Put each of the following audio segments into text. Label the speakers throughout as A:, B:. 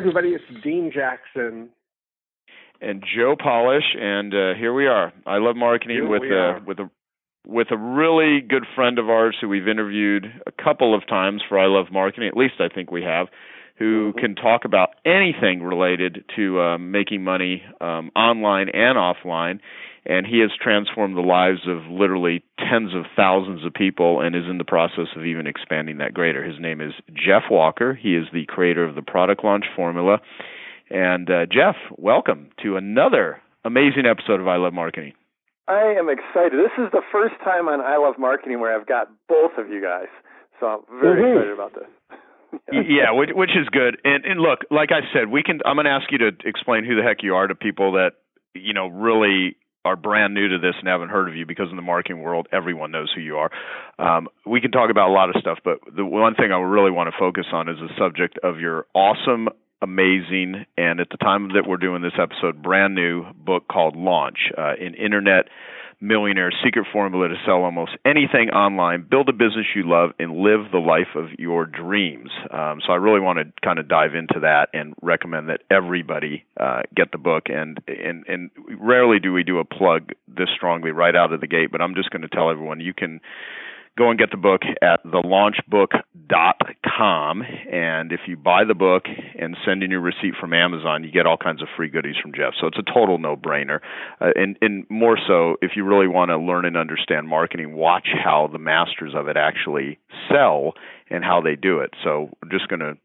A: Everybody, it's Dean Jackson.
B: And Joe Polish, and uh, here we are. I love marketing
A: Here
B: with a with a with a really good friend of ours who we've interviewed a couple of times for I Love Marketing. At least I think we have, who
A: Mhm.
B: can talk about anything related to um, making money um, online and offline. And he has transformed the lives of literally tens of thousands of people and is in the process of even expanding that greater. His name is Jeff Walker. He is the creator of the Product Launch Formula. And uh, Jeff, welcome to another amazing episode of I Love Marketing.
C: I am excited. This is the first time on I Love Marketing where I've got both of you guys. So I'm very
A: Woohoo.
C: excited about this.
B: Yeah, which, which is good. And, and look, like I said, we can. I'm going to ask you to explain who the heck you are to people that you know really are brand new to this and haven't heard of you because in the marketing world everyone knows who you are. Um, we can talk about a lot of stuff, but the one thing I really want to focus on is the subject of your awesome, amazing, and at the time that we're doing this episode, brand new book called Launch, uh, internet millionaire secret formula to sell almost anything online, build a business you love, and live the life of your dreams. Um, so I really want to kind of dive into that and recommend that everybody uh, get the book. And and and rarely do we do a plug this strongly right out of the gate, but I'm just going to tell everyone you can go and get the book at thelaunchbook.com and if you buy the book and send in your receipt from Amazon you get all kinds of free goodies from Jeff. So it's a total no-brainer. Uh, and and more so if you really want to learn and understand marketing watch how the masters of it actually sell and how they do it. So I'm just going to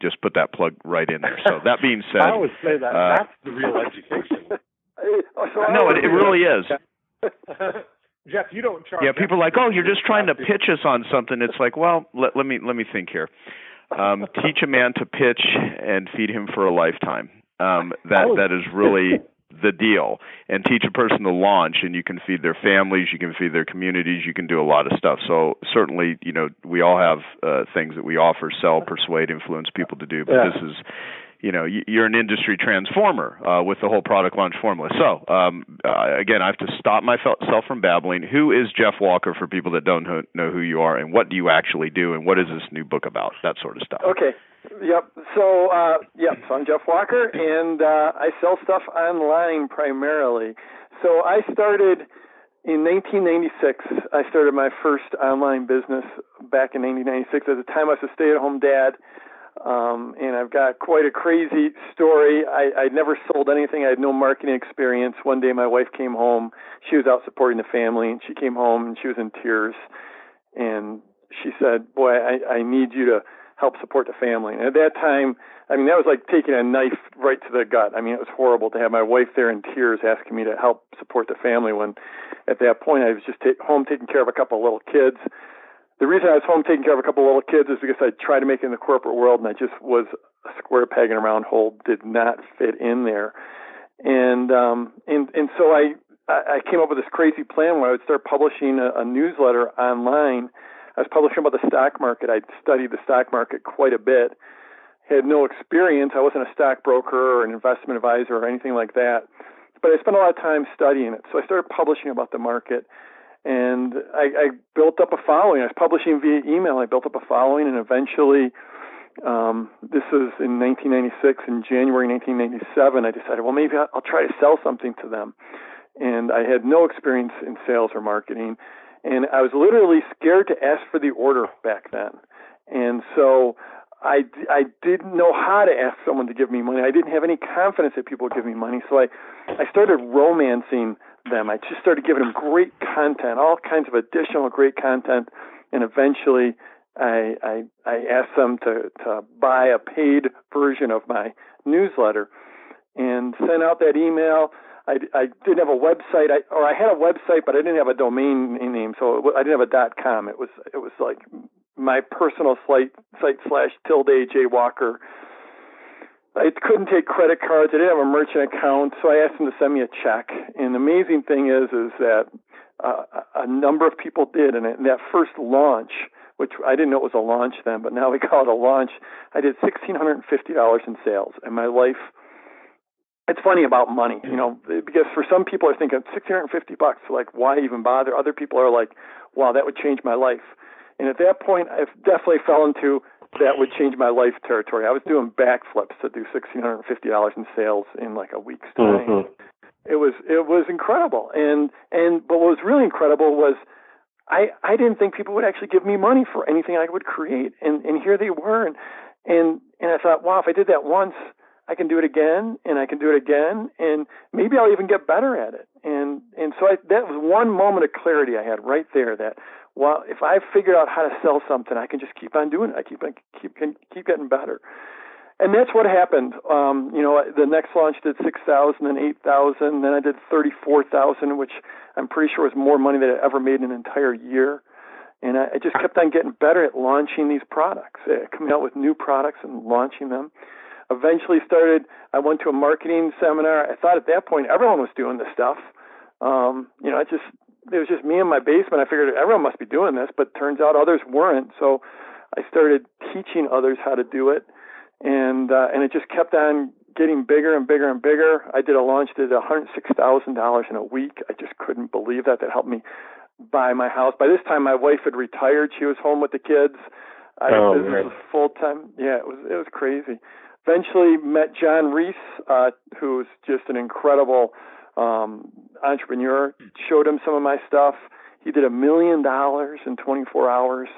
B: just put that plug right in there. So that being said
A: I always say that.
B: uh,
A: that's the real education.
C: Oh, so
B: no it, it really is
A: Jeff, you don't charge.
B: Yeah, people are like, "Oh, you're just trying to pitch us on something." It's like, well, let, let me let me think here. Um, teach a man to pitch and feed him for a lifetime. Um, that
A: Oh.
B: that is really the deal. And teach a person to launch, and you can feed their families, you can feed their communities, you can do a lot of stuff. So certainly, you know, we all have uh, things that we offer, sell, persuade, influence people to do. But
A: Yeah.
B: this is you know you're an industry transformer uh, with the whole product launch formula. So um, uh, again, I have to stop myself from babbling. Who is Jeff Walker for people that don't know, who you are, and what do you actually do, and what is this new book about? That sort of stuff.
C: Okay. Yep. So, uh, yep. So I'm Jeff Walker, and uh, I sell stuff online primarily. So I started in 1996. I started my first online business back in 1996. At the time, I was a stay-at-home dad, um, and I've got quite a crazy story. I, I'd never sold anything. I had no marketing experience. One day, my wife came home. She was out supporting the family, and she came home and she was in tears. And she said, "Boy, I, I need you to help support the family." And at that time, I mean, that was like taking a knife right to the gut. I mean, it was horrible to have my wife there in tears asking me to help support the family when, at that point, I was just ta- home taking care of a couple of little kids. The reason I was home taking care of a couple of little kids is because I tried to make it in the corporate world, and I just was a square peg in a round hole. Did not fit in there, and um, and and so I I came up with this crazy plan where I would start publishing a, a newsletter online. I was publishing about the stock market. I'd studied the stock market quite a bit. Had no experience. I wasn't a stockbroker or an investment advisor or anything like that. But I spent a lot of time studying it. So I started publishing about the market. And I, I built up a following. I was publishing via email. I built up a following, and eventually, um, this was in 1996. In January 1997, I decided, well, maybe I'll, I'll try to sell something to them. And I had no experience in sales or marketing and I was literally scared to ask for the order back then. And so I, I didn't know how to ask someone to give me money. I didn't have any confidence that people would give me money. So I, I started romancing them. I just started giving them great content, all kinds of additional great content. And eventually I, I, I asked them to, to buy a paid version of my newsletter and sent out that email. I, I didn't have a website, I, or I had a website, but I didn't have a domain name, so it, I didn't have a dot com. It was it was like my personal site site slash tilde J Walker I couldn't take credit cards. I didn't have a merchant account, so I asked them to send me a check. And the amazing thing is, is that uh, a number of people did, and that first launch, which I didn't know it was a launch then, but now we call it a launch. I did sixteen hundred and fifty dollars in sales, and my life. It's funny about money, you know, because for some people are thinking sixteen hundred and fifty bucks, like why even bother? Other people are like, wow, that would change my life. And at that point, I definitely fell into that would change my life territory. I was doing backflips to do sixteen hundred and fifty dollars in sales in like a week's time. Mm-hmm. It was it was incredible, and and but what was really incredible was I I didn't think people would actually give me money for anything I would create, and and here they were, and and and I thought, wow, if I did that once, I can do it again, and I can do it again, and maybe I'll even get better at it. And and so I, that was one moment of clarity I had right there. That well, if I figured out how to sell something, I can just keep on doing it. I keep on keep keep getting better and that's what happened. Um, you know, the next launch did six thousand and eight thousand. Then I did thirty four thousand, which I'm pretty sure was more money than I ever made in an entire year. And I, I just kept on getting better at launching these products, coming out with new products and launching them. Eventually, started. I went to a marketing seminar. I thought at that point everyone was doing this stuff. Um, you know, it just it was just me in my basement. I figured everyone must be doing this, but turns out others weren't. So I started teaching others how to do it and uh, and it just kept on getting bigger and bigger and bigger. I did a launch that did one hundred six thousand dollars in a week. I just couldn't believe that. That helped me buy my house. By this time, my wife had retired. She was home with the kids. I
A: oh,
C: business
A: man.
C: was full time. Yeah, it was it was crazy. Eventually, met John Reese, uh, who's just an incredible um, entrepreneur. Showed him some of my stuff. He did a million dollars in 24 hours.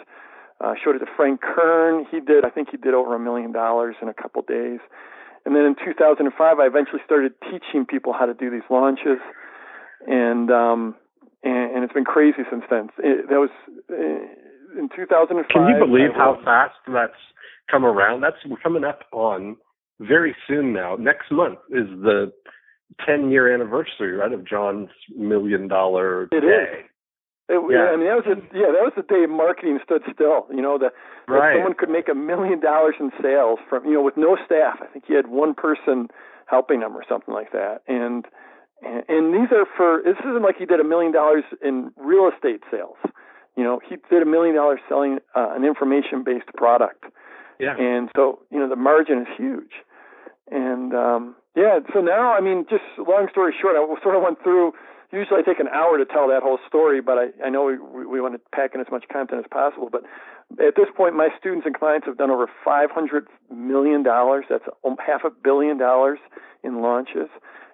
C: Uh, showed it to Frank Kern. He did, I think he did over a million dollars in a couple days. And then in 2005, I eventually started teaching people how to do these launches, and um, and, and it's been crazy since then. It, that was uh, in 2005.
A: Can you believe how fast that's come around? That's coming up on very soon now. Next month is the 10 year anniversary, right, of John's million dollar
C: it
A: day.
C: Is. It, yeah. I mean, that was a, yeah, that was the day marketing stood still. You know, that,
A: right.
C: someone could make a million dollars in sales from you know with no staff. I think he had one person helping him or something like that. And and, and these are for this isn't like he did a million dollars in real estate sales. You know, he did a million dollars selling uh, an information based product.
A: Yeah.
C: And so you know the margin is huge. And um yeah, so now I mean, just long story short, I sort of went through usually I take an hour to tell that whole story, but I, I know we, we want to pack in as much content as possible. But at this point, my students and clients have done over $500 million. That's half a billion dollars in launches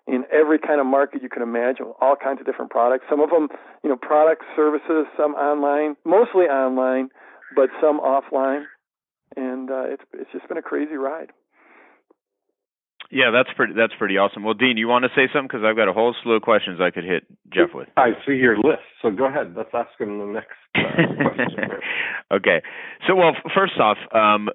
C: in every kind of market you can imagine, all kinds of different products. Some of them, you know, products, services, some online, mostly online, but some offline. And uh, it's it's just been a crazy ride.
B: Yeah, that's pretty. That's pretty awesome. Well, Dean, you want to say something because I've got a whole slew of questions I could hit Jeff with.
A: I see your list, so go ahead. Let's ask him the next uh, question.
B: okay. So, well, first off, um,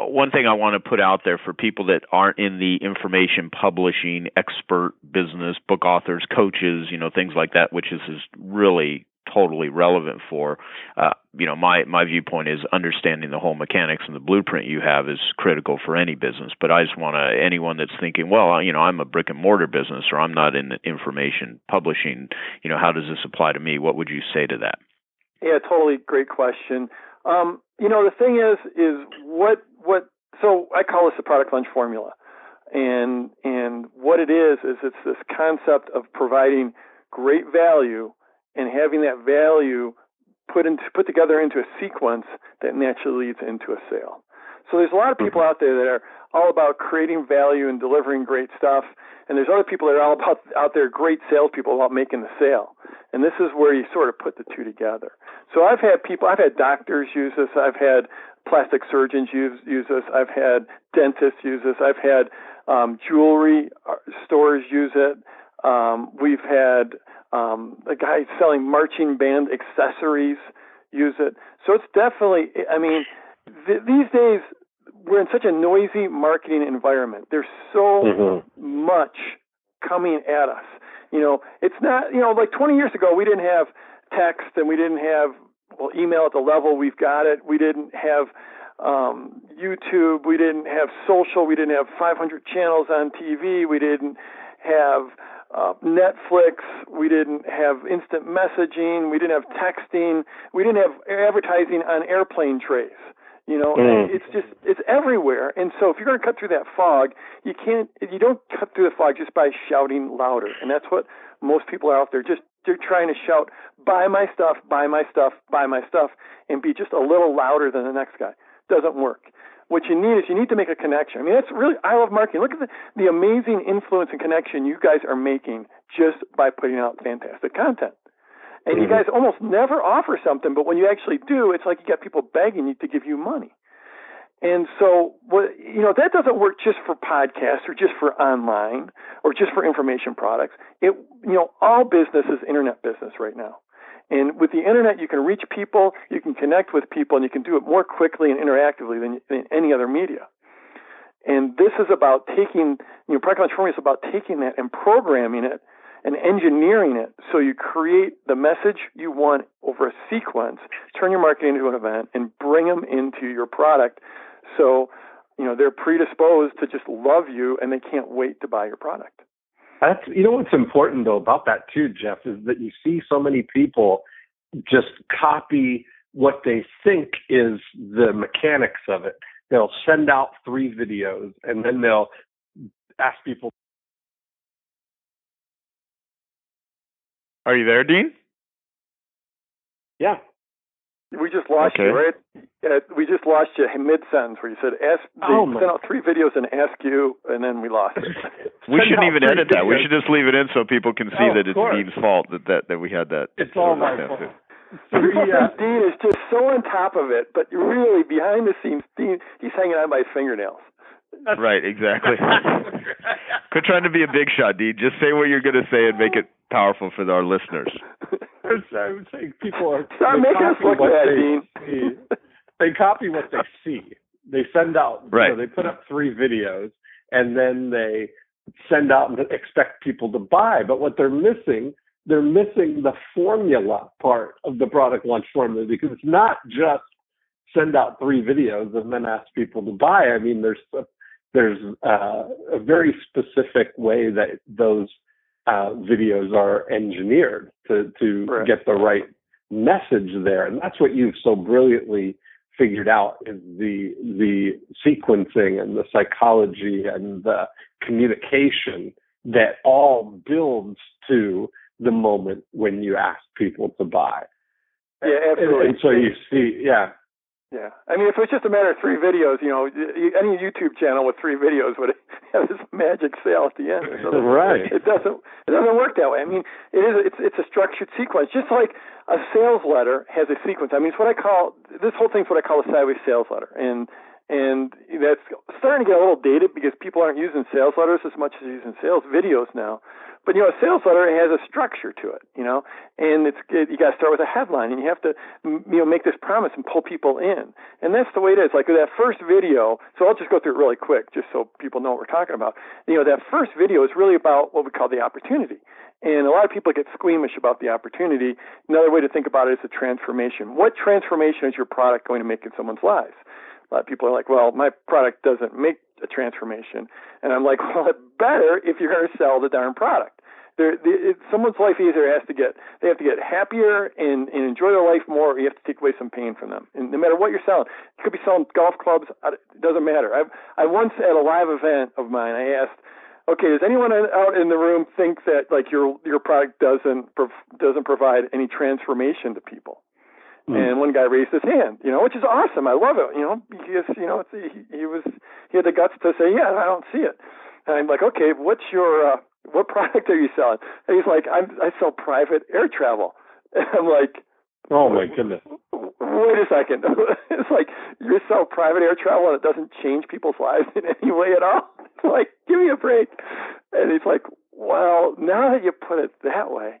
B: one thing I want to put out there for people that aren't in the information publishing expert business, book authors, coaches, you know, things like that, which is, is really totally relevant for. Uh, you know, my my viewpoint is understanding the whole mechanics and the blueprint you have is critical for any business. But I just want to anyone that's thinking, well, you know, I'm a brick and mortar business or I'm not in information publishing. You know, how does this apply to me? What would you say to that?
C: Yeah, totally great question. Um, you know, the thing is, is what what. So I call this the product launch formula, and and what it is is it's this concept of providing great value and having that value put into put together into a sequence that naturally leads into a sale. So there's a lot of people out there that are all about creating value and delivering great stuff, and there's other people that are all about out there great salespeople about making the sale. And this is where you sort of put the two together. So I've had people, I've had doctors use this, I've had plastic surgeons use use this, I've had dentists use this, I've had um, jewelry uh, stores use it. Um, we've had um, the guy selling marching band accessories use it. So it's definitely, I mean, th- these days we're in such a noisy marketing environment. There's so
A: mm-hmm.
C: much coming at us. You know, it's not, you know, like 20 years ago we didn't have text and we didn't have well email at the level we've got it. We didn't have um, YouTube. We didn't have social. We didn't have 500 channels on TV. We didn't have uh, Netflix. We didn't have instant messaging. We didn't have texting. We didn't have advertising on airplane trays. You know, mm. it's just it's everywhere. And so if you're going to cut through that fog, you can't. You don't cut through the fog just by shouting louder. And that's what most people are out there just they're trying to shout, "Buy my stuff, buy my stuff, buy my stuff," and be just a little louder than the next guy. Doesn't work. What you need is you need to make a connection. I mean, that's really I love marketing. Look at the, the amazing influence and connection you guys are making just by putting out fantastic content. And mm-hmm. you guys almost never offer something, but when you actually do, it's like you got people begging you to give you money. And so, what you know, that doesn't work just for podcasts or just for online or just for information products. It, you know, all business is internet business right now. And with the internet, you can reach people, you can connect with people, and you can do it more quickly and interactively than, than any other media. And this is about taking, you know, Launch Formula is about taking that and programming it and engineering it so you create the message you want over a sequence, turn your marketing into an event, and bring them into your product so you know they're predisposed to just love you and they can't wait to buy your product.
A: That's you know what's important though about that too, Jeff, is that you see so many people just copy what they think is the mechanics of it. They'll send out three videos and then they'll ask people
B: Are you there, Dean?
A: Yeah.
C: We just lost okay. you, right? Uh, we just lost you mid sentence where you said ask. They oh sent out three videos and ask you, and then we lost it.
B: we shouldn't even edit videos. that. We should just leave it in so people can see oh, that it's course. Dean's fault that, that that we had that.
A: It's all my fault.
C: So uh, Dean is just so on top of it, but really behind the scenes, Dean he's hanging on by his fingernails.
B: Right, exactly. Quit trying to be a big shot, Dean. Just say what you're going to say and make it powerful for our listeners.
A: I would say people are.
C: Stop making us look bad, Dean.
A: they copy what they see. They send out.
B: Right.
A: You know, they put up three videos and then they send out and expect people to buy. But what they're missing, they're missing the formula part of the product launch formula because it's not just send out three videos and then ask people to buy. I mean, there's a, there's uh, a very specific way that those uh, videos are engineered to to right. get the right message there, and that's what you've so brilliantly figured out is the the sequencing and the psychology and the communication that all builds to the moment when you ask people to buy.
C: Yeah, absolutely.
A: And, and so you see, yeah,
C: yeah, I mean, if it was just a matter of three videos, you know, any YouTube channel with three videos would have this magic sale at the end.
A: So right.
C: It doesn't. It doesn't work that way. I mean, it is. It's it's a structured sequence, just like a sales letter has a sequence. I mean, it's what I call this whole thing's what I call a sideways sales letter, and and that's starting to get a little dated because people aren't using sales letters as much as they're using sales videos now. But you know, a sales letter has a structure to it, you know, and it's it, you got to start with a headline, and you have to you know make this promise and pull people in, and that's the way it is. Like that first video, so I'll just go through it really quick, just so people know what we're talking about. You know, that first video is really about what we call the opportunity. And a lot of people get squeamish about the opportunity. Another way to think about it is the transformation. What transformation is your product going to make in someone's lives? A lot of people are like, well, my product doesn't make a transformation. And I'm like, well, better if you're going to sell the darn product there, it, someone's life either has to get they have to get happier and, and enjoy their life more, or you have to take away some pain from them. And no matter what you're selling, you could be selling golf clubs. It doesn't matter. I I once at a live event of mine, I asked, okay, does anyone out in the room think that like your your product doesn't doesn't provide any transformation to people? Mm. And one guy raised his hand, you know, which is awesome. I love it. You know, because you know, it's, he, he was he had the guts to say, yeah, I don't see it. And I'm like, okay, what's your uh, what product are you selling? And he's like, I'm, I sell private air travel. And I'm like,
A: oh my goodness.
C: Wait a second. it's like you sell private air travel and it doesn't change people's lives in any way at all. It's like, give me a break. And he's like, well, now that you put it that way.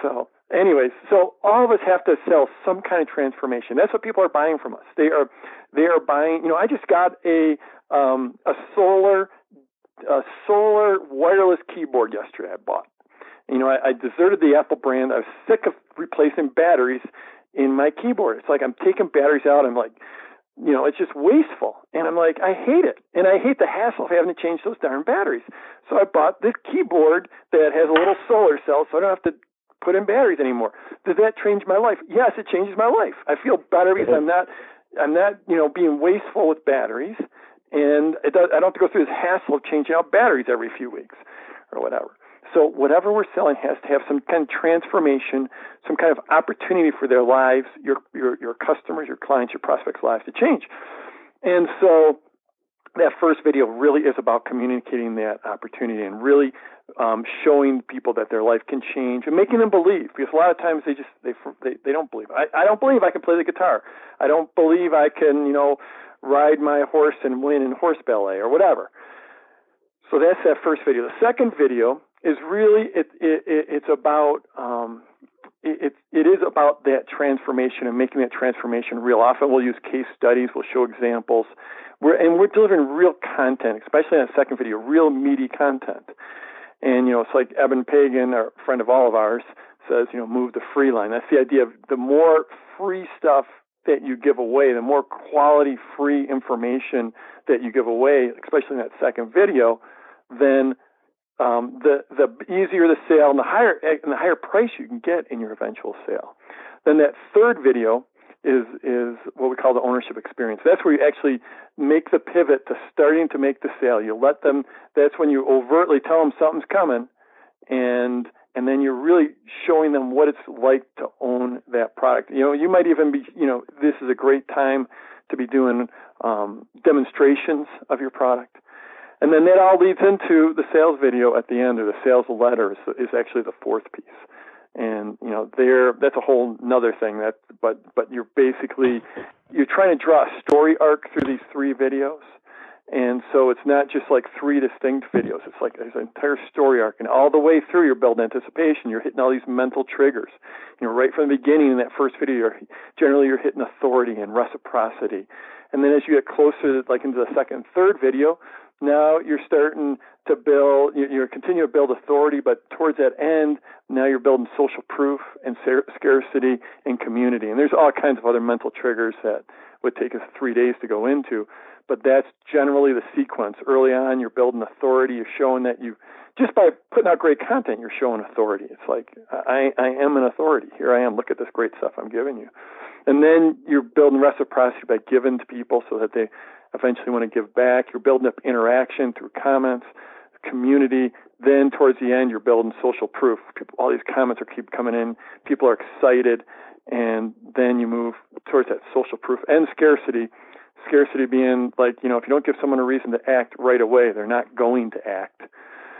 C: So, anyways, so all of us have to sell some kind of transformation. That's what people are buying from us. They are, they are buying. You know, I just got a um, a solar a solar wireless keyboard yesterday. I bought. You know, I, I deserted the Apple brand. I was sick of replacing batteries in my keyboard. It's like I'm taking batteries out. I'm like, you know, it's just wasteful. And I'm like, I hate it. And I hate the hassle of having to change those darn batteries. So I bought this keyboard that has a little solar cell so I don't have to put in batteries anymore. Did that change my life? Yes, it changes my life. I feel better because mm-hmm. I'm not I'm not, you know, being wasteful with batteries and does, I don't have to go through this hassle of changing out batteries every few weeks or whatever. So whatever we're selling has to have some kind of transformation, some kind of opportunity for their lives, your your your customers, your clients, your prospects' lives to change. And so that first video really is about communicating that opportunity and really um, showing people that their life can change and making them believe because a lot of times they just they they, they don't believe I, I don't believe I can play the guitar I don't believe I can you know ride my horse and win in horse ballet or whatever so that's that first video the second video is really it, it, it it's about um, it, it is about that transformation and making that transformation real. Often we'll use case studies, we'll show examples, we're, and we're delivering real content, especially in that second video, real meaty content. And you know, it's like Eben Pagan, a friend of all of ours, says, you know, move the free line. That's the idea of the more free stuff that you give away, the more quality free information that you give away, especially in that second video, then um, the the easier the sale and the higher and the higher price you can get in your eventual sale. Then that third video is is what we call the ownership experience. That's where you actually make the pivot to starting to make the sale. You let them. That's when you overtly tell them something's coming, and and then you're really showing them what it's like to own that product. You know, you might even be. You know, this is a great time to be doing um, demonstrations of your product. And then that all leads into the sales video at the end, or the sales letter is, is actually the fourth piece. And you know, there that's a whole another thing. That but but you're basically you're trying to draw a story arc through these three videos. And so it's not just like three distinct videos. It's like there's an entire story arc, and all the way through you're building anticipation. You're hitting all these mental triggers. You know, right from the beginning in that first video, you're, generally you're hitting authority and reciprocity. And then as you get closer, like into the second, third video, now you're starting to build, you're continuing to build authority, but towards that end, now you're building social proof and scarcity and community. And there's all kinds of other mental triggers that would take us three days to go into. But that's generally the sequence. Early on, you're building authority. You're showing that you, just by putting out great content, you're showing authority. It's like, I, I am an authority. Here I am. Look at this great stuff I'm giving you. And then you're building reciprocity by giving to people so that they eventually want to give back. You're building up interaction through comments, community. Then towards the end, you're building social proof. People, all these comments are keep coming in. People are excited, and then you move towards that social proof and scarcity. Scarcity being like you know, if you don't give someone a reason to act right away, they're not going to act.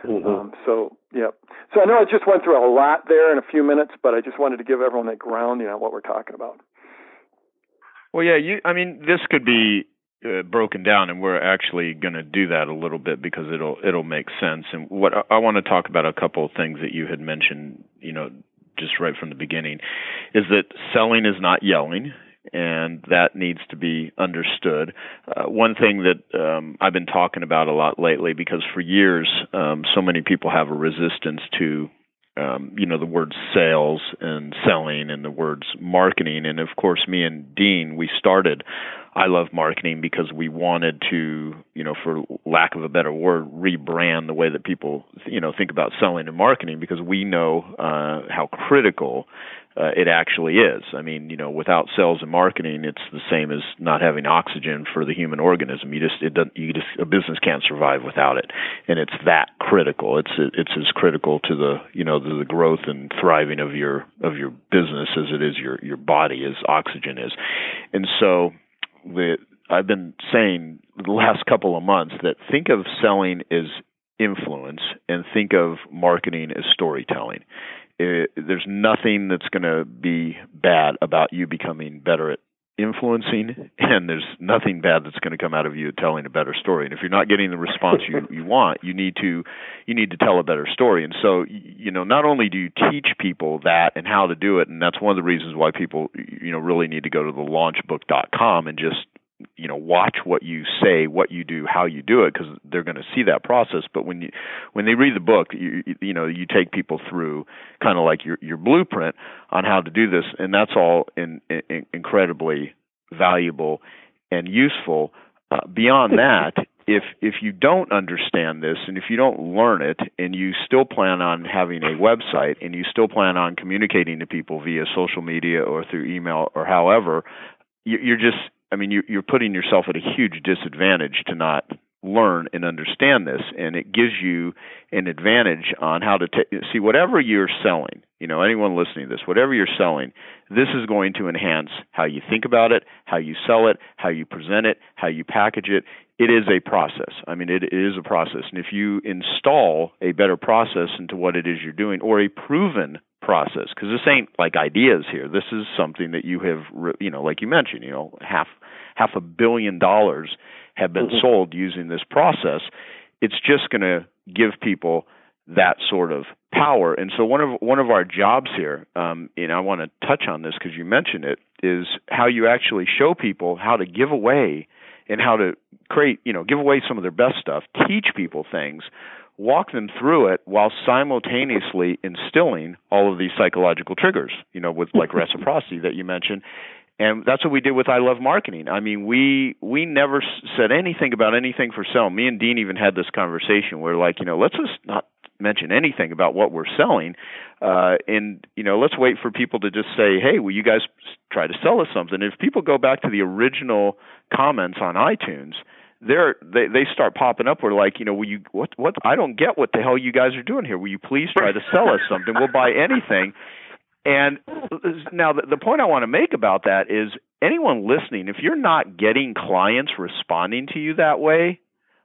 C: Mm-hmm. Um, so yeah. So I know I just went through a lot there in a few minutes, but I just wanted to give everyone that grounding on what we're talking about.
B: Well, yeah, you. I mean, this could be uh, broken down, and we're actually going to do that a little bit because it'll it'll make sense. And what I, I want to talk about a couple of things that you had mentioned, you know, just right from the beginning, is that selling is not yelling. And that needs to be understood. Uh, one thing that um, I've been talking about a lot lately, because for years um, so many people have a resistance to um, you know the words sales and selling and the words marketing and of course me and dean we started i love marketing because we wanted to you know for lack of a better word rebrand the way that people you know think about selling and marketing because we know uh, how critical uh, it actually is. I mean, you know, without sales and marketing, it's the same as not having oxygen for the human organism. You just it doesn't you just a business can't survive without it, and it's that critical. It's it's as critical to the you know the, the growth and thriving of your of your business as it is your your body as oxygen is, and so the I've been saying the last couple of months that think of selling as influence and think of marketing as storytelling it, there's nothing that's going to be bad about you becoming better at influencing and there's nothing bad that's going to come out of you telling a better story. And if you're not getting the response you you want you need to you need to tell a better story. And so you know not only do you teach people that and how to do it and that's one of the reasons why people you know really need to go to the launchbook.com and just you know watch what you say what you do how you do it because they're going to see that process but when you when they read the book you you know you take people through kind of like your your blueprint on how to do this and that's all in, in incredibly valuable and useful. Uh, beyond that, if if you don't understand this and if you don't learn it and you still plan on having a website and you still plan on communicating to people via social media or through email or however, you're just I mean you're putting yourself at a huge disadvantage to not learn and understand this and it gives you an advantage on how to t- see whatever you're selling you know anyone listening to this whatever you're selling this is going to enhance how you think about it how you sell it how you present it how you package it. It is a process. I mean it is a process. And if you install a better process into what it is you're doing or a proven process because this ain't like ideas here. This is something that you have you know like you mentioned you know half half a billion dollars have been mm-hmm. sold using this process, it's just going to give people that sort of power. And so one of one of our jobs here, um, and I want to touch on this because you mentioned it, is how you actually show people how to give away and how to create, you know, give away some of their best stuff, teach people things, walk them through it while simultaneously instilling all of these psychological triggers, you know, with like reciprocity that you mentioned, and that's what we did with I Love Marketing. I mean, we we never said anything about anything for sale. Me and Dean even had this conversation where, like, you know, let's just not mention anything about what we're selling, uh, and you know, let's wait for people to just say, "Hey, will you guys try to sell us something?" If people go back to the original comments on iTunes, they're they they start popping up. We're like, you know, will you what what? I don't get what the hell you guys are doing here. Will you please try to sell us something? We'll buy anything. And now the, the point I want to make about that is anyone listening, if you're not getting clients responding to you that way,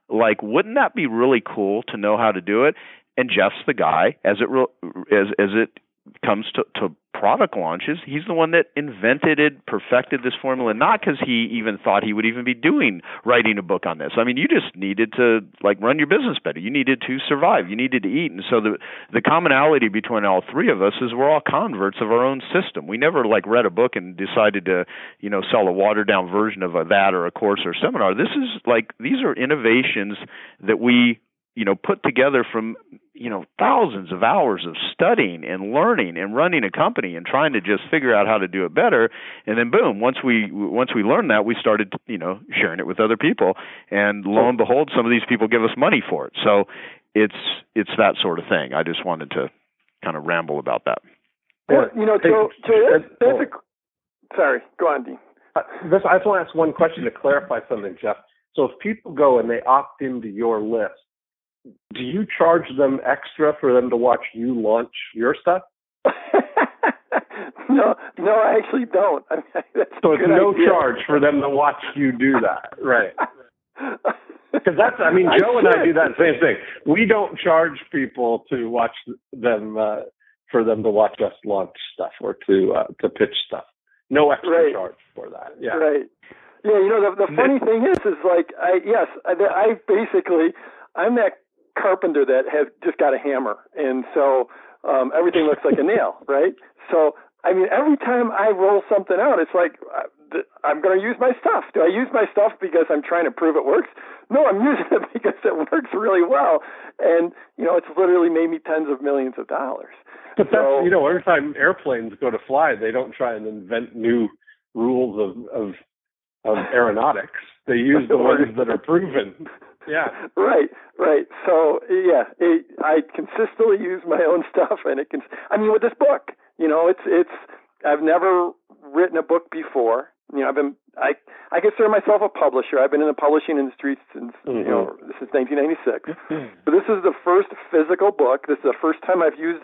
B: like wouldn't that be really cool to know how to do it? And Jeff's the guy as it re- as as it comes to, to product launches, he's the one that invented it, perfected this formula, not because he even thought he would even be doing writing a book on this. I mean, you just needed to like run your business better. You needed to survive. You needed to eat. And so the the commonality between all three of us is we're all converts of our own system. We never like read a book and decided to, you know, sell a watered down version of a, that or a course or seminar. This is like these are innovations that we you know put together from you know thousands of hours of studying and learning and running a company and trying to just figure out how to do it better. And then boom once we once we learned that we started you know sharing it with other people. And lo and behold some of these people give us money for it. So it's it's that sort of thing. I just wanted to kind of ramble about that.
C: Well, you know Joe, Joe that's, a, sorry go on dean.
A: Uh, this, I just want to ask one question to clarify something, Jeff. So if people go and they opt into your list, do you charge them extra for them to watch you launch your stuff?
C: no, no, I actually don't. I mean,
A: so it's no idea. charge for them to watch you do that, right? Because that's, I mean, Joe I and I do that same thing. We don't charge people to watch them uh, for them to watch us launch stuff or to uh, to pitch stuff. No extra right. charge for that. Yeah.
C: Right. Yeah. You know, the the funny thing is, is like, I yes, I, I basically I'm that carpenter that has just got a hammer, and so um, everything looks like a nail, right? So I mean, every time I roll something out, it's like uh, I'm going to use my stuff. Do I use my stuff because I'm trying to prove it works? No, I'm using it because it works really well, and you know, it's literally made me tens of millions of dollars.
A: But so, that's you know, every time airplanes go to fly, they don't try and invent new rules of of, of aeronautics. They use the ones that are proven. Yeah.
C: Right, right. So yeah, it, I consistently use my own stuff, and it can. I mean, with this book, you know, it's it's. I've never written a book before. You know, I've been I I consider myself a publisher. I've been in the publishing industry since mm-hmm. you know since 1996. but this is the first physical book. This is the first time I've used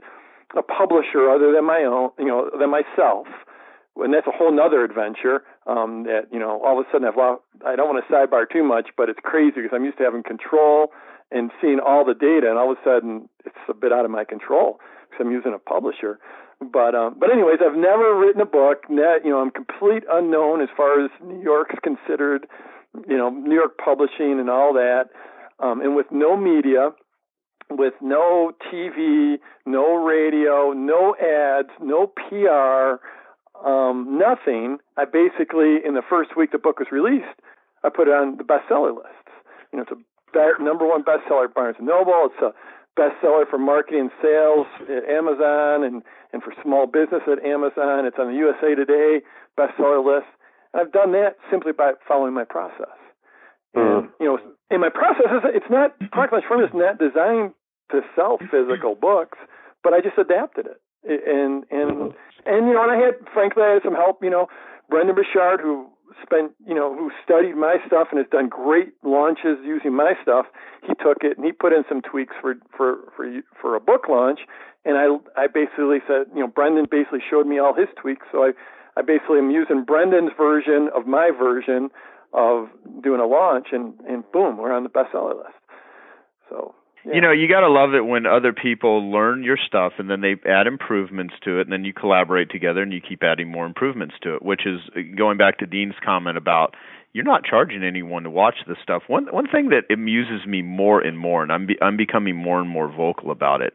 C: a publisher other than my own, you know, than myself and that's a whole nother adventure. Um, that you know, all of a sudden I've lost. I don't want to sidebar too much, but it's crazy because I'm used to having control and seeing all the data, and all of a sudden it's a bit out of my control because I'm using a publisher. But um, but anyways, I've never written a book. Net, you know, I'm complete unknown as far as New York's considered. You know, New York publishing and all that, um, and with no media with no TV, no radio, no ads, no PR, um, nothing, I basically, in the first week the book was released, I put it on the bestseller lists. You know, it's a be- number one bestseller at Barnes & Noble. It's a bestseller for marketing and sales at Amazon and, and for small business at Amazon. It's on the USA Today bestseller list. And I've done that simply by following my process. And, you know, in my process, it's not Product Launch Formula is not designed to sell physical books, but I just adapted it. And and
A: Mm-hmm.
C: and you know, and I had frankly I had some help. You know, Brendon Burchard, who spent you know who studied my stuff and has done great launches using my stuff. He took it and he put in some tweaks for for for for a book launch. And I I basically said, you know, Brendon basically showed me all his tweaks. So I I basically am using Brendon's version of my version of doing a launch, and and boom, we're on the bestseller list. So yeah.
B: You know, you got to love it when other people learn your stuff and then they add improvements to it, and then you collaborate together and you keep adding more improvements to it. Which is going back to Dean's comment about you're not charging anyone to watch this stuff. One one thing that amuses me more and more, and I'm be, I'm becoming more and more vocal about it,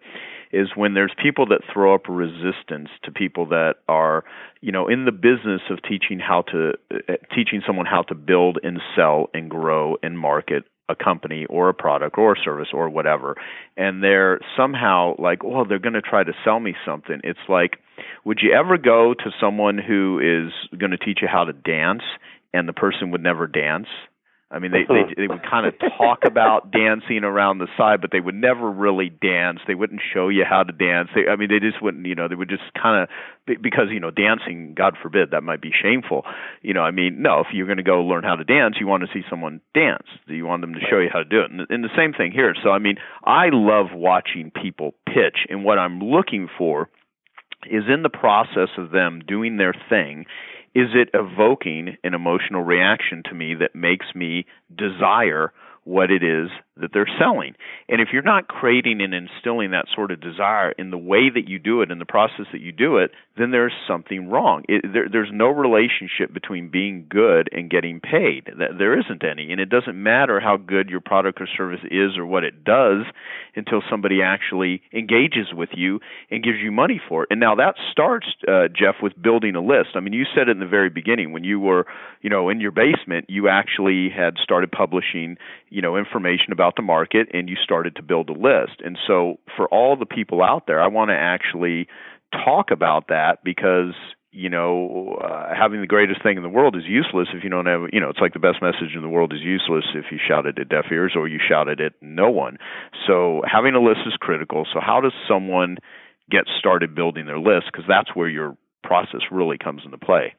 B: is when there's people that throw up resistance to people that are, you know, in the business of teaching how to uh, teaching someone how to build and sell and grow and market a company or a product or a service or whatever and they're somehow like well they're going to try to sell me something. It's like would you ever go to someone who is going to teach you how to dance and the person would never dance I mean, they they, they would kind of talk about dancing around the side, but they would never really dance. They wouldn't show you how to dance. They, I mean, they just wouldn't. You know, they would just kind of because you know, dancing. God forbid that might be shameful. You know, I mean, no. If you're going to go learn how to dance, you want to see someone dance. You want them to show you how to do it. And, and the same thing here. So, I mean, I love watching people pitch, and what I'm looking for is in the process of them doing their thing is it evoking an emotional reaction to me that makes me desire what it is that they're selling. And if you're not creating and instilling that sort of desire in the way that you do it, in the process that you do it, then there's something wrong. It, there, there's no relationship between being good and getting paid. There isn't any. And it doesn't matter how good your product or service is or what it does until somebody actually engages with you and gives you money for it. And now that starts, uh, Jeff, with building a list. I mean, you said it in the very beginning when you were, you know, in your basement, you actually had started publishing, you know, information about the market and you started to build a list. And so for all the people out there, I want to actually talk about that because you know, uh, having the greatest thing in the world is useless if you don't have, you know, it's like the best message in the world is useless if you shout it at deaf ears or you shout it at no one. So having a list is critical. So how does someone get started building their list? Because that's where your process really comes into play.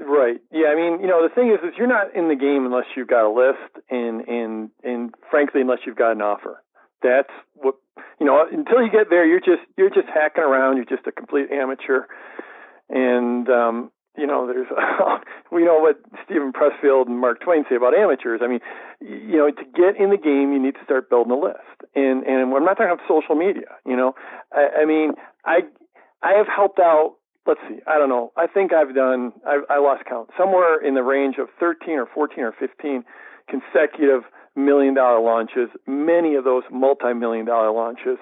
C: Right. Yeah. I mean, you know, the thing is, is you're not in the game unless you've got a list, and and and frankly, unless you've got an offer. That's what you know. Until you get there, you're just you're just hacking around. You're just a complete amateur, and um, you know, there's we know what Steven Pressfield and Mark Twain say about amateurs. I mean, you know, to get in the game, you need to start building a list. And and I'm not talking about social media. You know, I, I mean, I I have helped out let's see, I don't know. I think I've done, I, I lost count, somewhere in the range of 13 or 14 or 15 consecutive million dollar launches, many of those multi million dollar launches.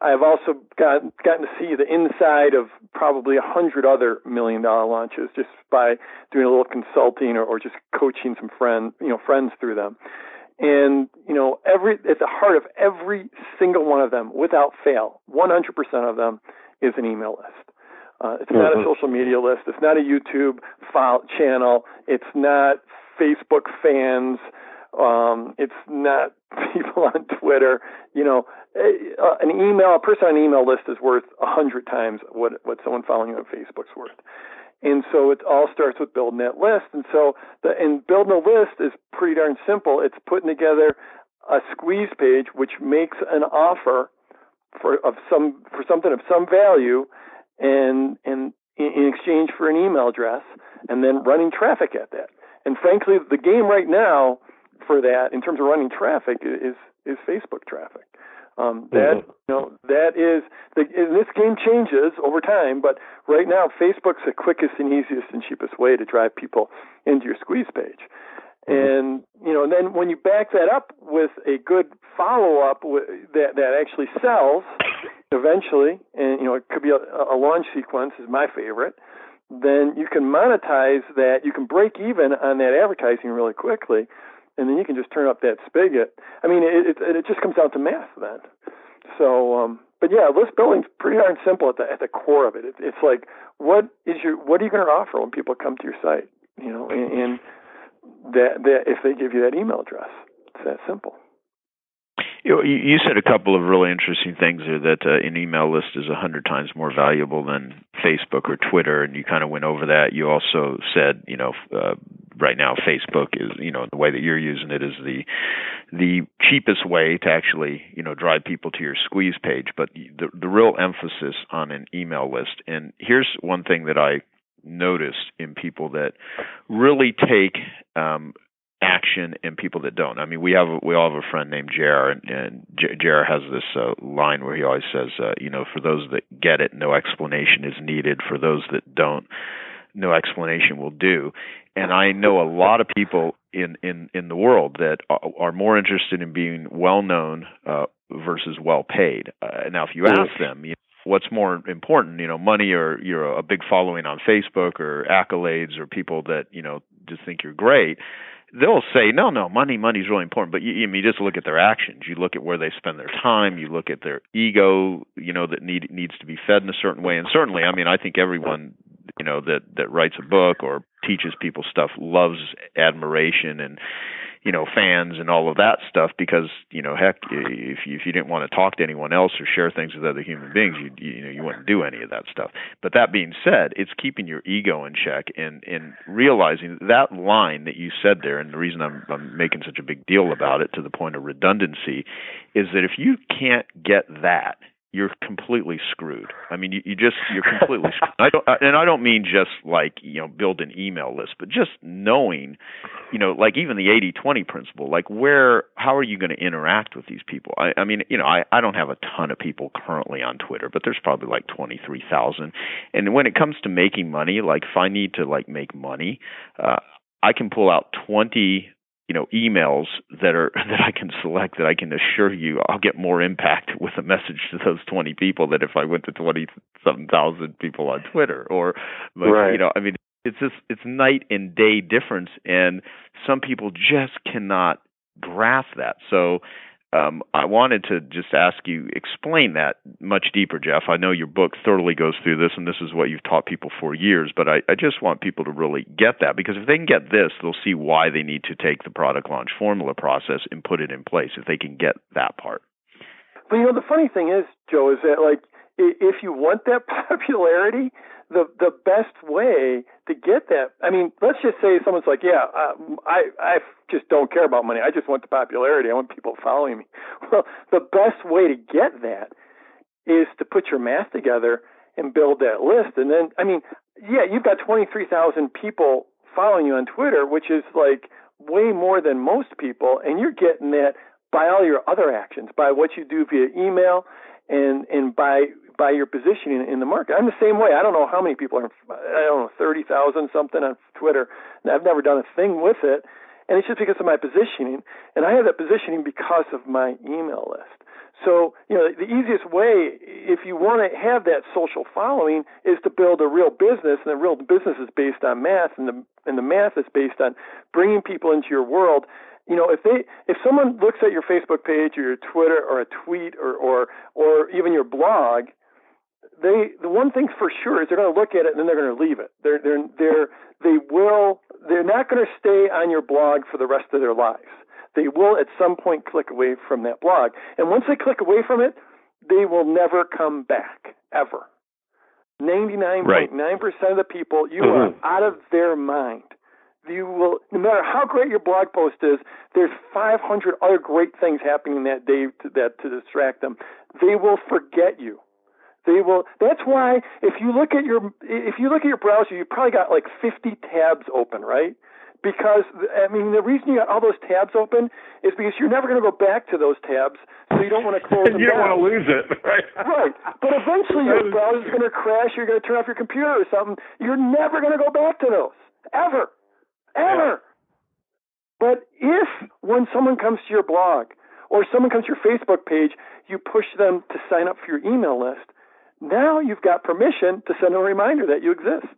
C: I've also got, gotten to see the inside of probably a hundred other million dollar launches just by doing a little consulting or, or just coaching some friend, you know, friends through them. And, you know, every, at the heart of every single one of them, without fail, 100% of them is an email list. Uh, it's not
A: mm-hmm.
C: a social media list. It's not a YouTube file channel. It's not Facebook fans. Um, it's not people on Twitter. You know, uh, an email, a person on an email list is worth a hundred times what what someone following you on Facebook's worth. And so it all starts with building that list. And so the and building a list is pretty darn simple. It's putting together a squeeze page which makes an offer for of some for something of some value and and in exchange for an email address, and then running traffic at that. And frankly, the game right now for that, in terms of running traffic, is is Facebook traffic. Um, that mm-hmm. you know that is the, this game changes over time, but right now Facebook's the quickest and easiest and cheapest way to drive people into your squeeze page. Mm-hmm. And you know, and then when you back that up with a good follow up that that actually sells, eventually, and you know it could be a, a launch sequence is my favorite. Then you can monetize that. You can break even on that advertising really quickly, and then you can just turn up that spigot. I mean, it it, it just comes down to math then. So, um, but yeah, list building's pretty darn simple at the at the core of it. it it's like what is your what are you going to offer when people come to your site? You know, and, and that that if they give you that email address, it's that simple.
B: You, you said a couple of really interesting things there that uh, an email list is a hundred times more valuable than Facebook or Twitter, and you kind of went over that. You also said, you know, uh, right now Facebook is, you know, the way that you're using it is the the cheapest way to actually, you know, drive people to your squeeze page. But the the real emphasis on an email list, and here's one thing that I noticed in people that really take um, action and people that don't. I mean, we have we all have a friend named Jer, and, and Jer has this uh, line where he always says, uh, you know, for those that get it, no explanation is needed. For those that don't, no explanation will do. And I know a lot of people in in in the world that are more interested in being well known uh, versus well paid. Uh, now, if you ask them, you know, what's more important, you know, money or you're a big following on Facebook or accolades or people that you know just think you're great they'll say no no money money's really important. But you, you, you just look at their actions. You look at where they spend their time. You look at their ego you know that need needs to be fed in a certain way. And certainly i mean i think everyone you know that that writes a book or teaches people stuff loves admiration and you know fans and all of that stuff because you know heck if you, if you didn't want to talk to anyone else or share things with other human beings you you know you wouldn't do any of that stuff. But that being said it's keeping your ego in check and and realizing that line that you said there and the reason I'm I'm making such a big deal about it to the point of redundancy is that if you can't get that you're completely screwed. I mean, you, you just you're completely screwed. I don't, and I don't mean just like you know build an email list, but just knowing, you know, like even the 80-20 principle. Like where, how are you going to interact with these people? I, I mean, you know, I I don't have a ton of people currently on Twitter, but there's probably like twenty three thousand. And when it comes to making money, like if I need to like make money, uh, I can pull out twenty you know emails that are that I can select that I can assure you I'll get more impact with a message to those 20 people than if I went to 27,000 people on Twitter or like,
A: right.
B: you know I mean it's just it's night and day difference and some people just cannot grasp that so um, I wanted to just ask you explain that much deeper, Jeff. I know your book thoroughly goes through this, and this is what you've taught people for years. But I, I just want people to really get that because if they can get this, they'll see why they need to take the product launch formula process and put it in place. If they can get that part.
C: But you know, the funny thing is, Joe, is that like if you want that popularity, the the best way to get that. I mean, let's just say someone's like, yeah, uh, I I just don't care about money. I just want the popularity. I want people following me. Well, the best way to get that is to put your math together and build that list. And then, I mean, yeah, you've got 23,000 people following you on Twitter, which is like way more than most people, and you're getting that by all your other actions, by what you do via email and and by by your positioning in the market. I'm the same way. I don't know how many people are. I don't know thirty thousand something on Twitter, and I've never done a thing with it. And it's just because of my positioning, and I have that positioning because of my email list. So, you know, the easiest way, if you want to have that social following, is to build a real business, and the real business is based on math, and the and the math is based on bringing people into your world you know, if they if someone looks at your Facebook page or your Twitter or a tweet or or or even your blog, they the one thing for sure is they're going to look at it and then they're going to leave it. They're they're they're they will they're not going to stay on your blog for the rest of their lives. They will at some point click away from that blog, and once they click away from it, they will never come back ever. Ninety nine point nine percent of the people you mm-hmm. are out of their mind you will, no matter how great your blog post is, there's 500 other great things happening that day to, that to distract them. They will forget you. They will. That's why if you look at your if you look at your browser, you probably got like 50 tabs open, right? Because I mean, the reason you got all those tabs open is because you're never going to go back to those tabs, so you don't want to close them
A: you don't
C: down.
A: want to lose it, right?
C: right. But eventually, your browser's going to crash. You're going to turn off your computer or something. You're never going to go back to those ever ever. But if when someone comes to your blog or someone comes to your Facebook page, you push them to sign up for your email list, now you've got permission to send a reminder that you exist.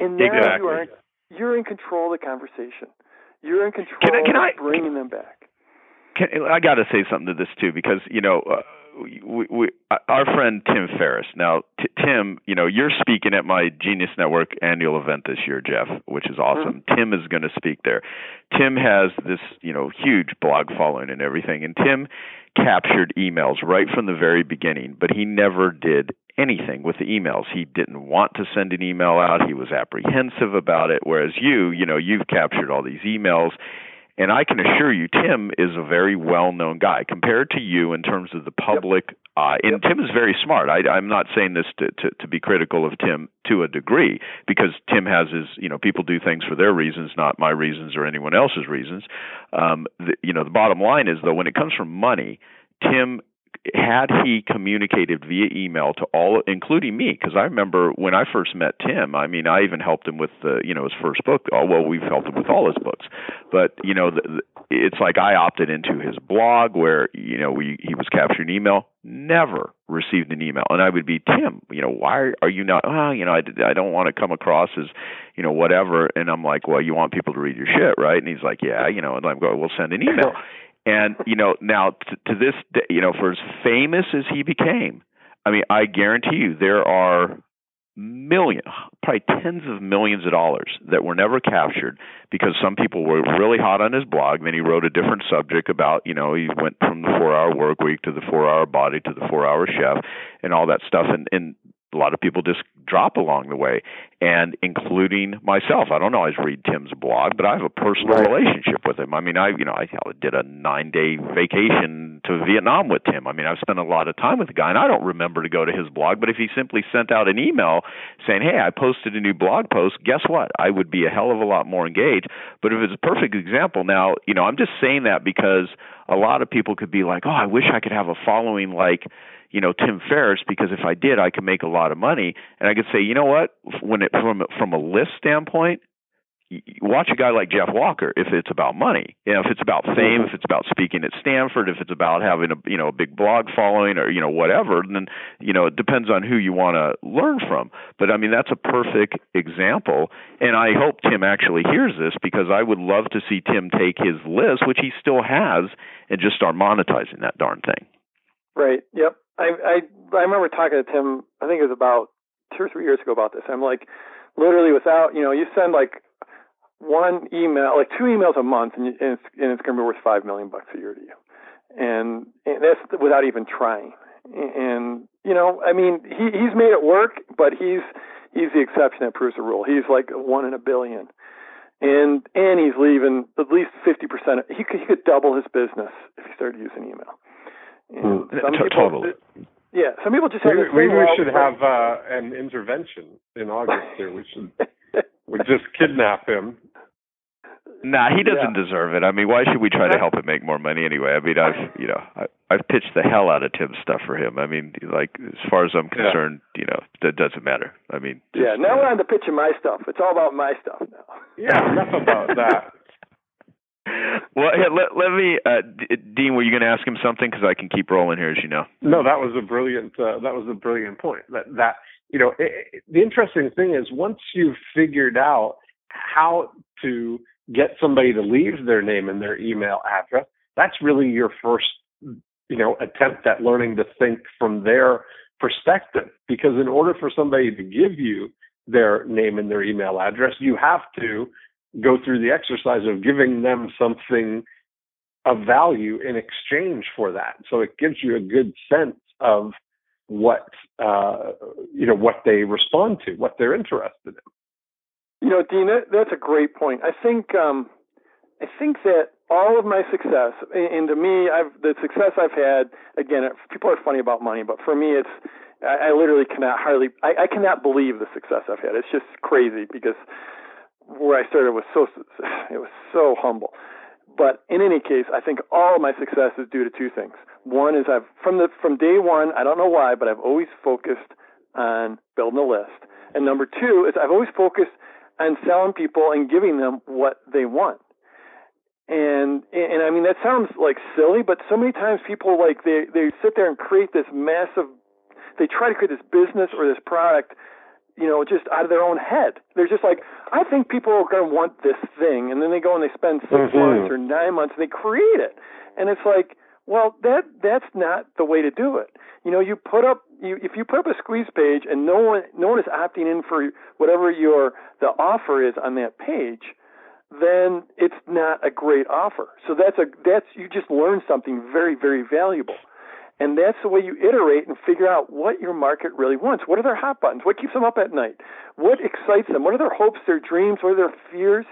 C: And now
B: exactly.
C: you are you're in control of the conversation. You're in control
B: can I, can
C: of
B: I,
C: bringing them back.
B: Can, I got to say something to this too because you know uh, we, we, our friend Tim Ferriss. Now, t- Tim, you know, you're speaking at my Genius Network annual event this year, Jeff, which is awesome. Mm-hmm. Tim is going to speak there. Tim has this, you know, huge blog following and everything, and Tim captured emails right from the very beginning, but he never did anything with the emails. He didn't want to send an email out. He was apprehensive about it. Whereas you, you know, you've captured all these emails and I can assure you, Tim is a very well known guy compared to you in terms of the public. Yep. Uh, and. Tim is very smart. I, I'm not saying this to, to, to be critical of Tim to a degree because Tim has his, you know, people do things for their reasons, not my reasons or anyone else's reasons. Um, the, you know, the bottom line is though, when it comes from money, Tim had he communicated via email to all, including me, because I remember when I first met Tim. I mean, I even helped him with the, you know, his first book. Oh, well, we've helped him with all his books, but you know, the, the, it's like I opted into his blog where you know we he was capturing email. Never received an email, and I would be Tim. You know, why are you not? Oh, you know, I I don't want to come across as, you know, whatever. And I'm like, well, you want people to read your shit, right? And he's like, yeah, you know, and I'm going, we'll send an email. And you know, now to, to this day, you know, for as famous as he became, I mean, I guarantee you there are millions, probably tens of millions of dollars that were never captured because some people were really hot on his blog. Then he wrote a different subject about, you know, he went from the four hour work week to the four hour body to the four hour chef and all that stuff. And, and a lot of people just drop along the way, and including myself. I don't always read Tim's blog, but I have a personal right. relationship with him. I mean, I you know I did a nine day vacation to Vietnam with Tim. I mean, I've spent a lot of time with the guy, and I don't remember to go to his blog. But if he simply sent out an email saying, "Hey, I posted a new blog post," guess what? I would be a hell of a lot more engaged. But if it's a perfect example, now you know I'm just saying that because a lot of people could be like, "Oh, I wish I could have a following like." You know Tim Ferriss because if I did, I could make a lot of money. And I could say, you know what, when it from from a list standpoint, watch a guy like Jeff Walker if it's about money. You know, if it's about fame, mm-hmm. if it's about speaking at Stanford, if it's about having a you know a big blog following or you know whatever, then you know it depends on who you want to learn from. But I mean that's a perfect example, and I hope Tim actually hears this because I would love to see Tim take his list, which he still has, and just start monetizing that darn thing.
C: Right. Yep. I I I remember talking to Tim. I think it was about two or three years ago about this. I'm like, literally without you know, you send like one email, like two emails a month, and, you, and it's and it's going to be worth five million bucks a year to you, and, and that's without even trying. And you know, I mean, he he's made it work, but he's he's the exception that proves the rule. He's like one in a billion, and and he's leaving at least fifty percent. He could he could double his business if he started using email.
B: And some people, totally.
C: Yeah, some people just have.
A: Maybe, maybe we should have uh, an intervention in August here. We should we just kidnap him.
B: Nah, he doesn't yeah. deserve it. I mean, why should we try to help him make more money anyway? I mean, I've you know I, I've pitched the hell out of Tim's stuff for him. I mean, like as far as I'm concerned, yeah. you know, that doesn't matter. I mean,
C: yeah. Now we're on to pitching my stuff. It's all about my stuff now.
A: Yeah, enough about that
B: well, hey, let, let me, uh, Dean. Were you going to ask him something? Because I can keep rolling here, as you know.
A: No, that was a brilliant. Uh, that was a brilliant point. That that you know, it, the interesting thing is once you've figured out how to get somebody to leave their name and their email address, that's really your first, you know, attempt at learning to think from their perspective. Because in order for somebody to give you their name and their email address, you have to go through the exercise of giving them something of value in exchange for that. So it gives you a good sense of what uh, you know what they respond to, what they're interested in.
C: You know, Dean, that's a great point. I think um, I think that all of my success, and to me, I've the success I've had. Again, people are funny about money, but for me, it's I, I literally cannot hardly I, I cannot believe the success I've had. It's just crazy because where I started was so it was so humble. But in any case, I think all my success is due to two things. One is I've from the from day one, I don't know why, but I've always focused on building a list. And number two is I've always focused on selling people and giving them what they want. And and I mean that sounds like silly, but so many times people like they they sit there and create this massive they try to create this business or this product you know, just out of their own head. They're just like, I think people are going to want this thing, and then they go and they spend 6 mm-hmm. months or nine months and they create it, and it's like, Well, that that's not the way to do it. You know, you put up you if you put up a squeeze page and no one no one is opting in for whatever your the offer is on that page, then it's not a great offer. So that's a that's you just learn something very very valuable. And that's the way you iterate and figure out what your market really wants. What are their hot buttons? What keeps them up at night? What excites them? What are their hopes, their dreams? What are their fears?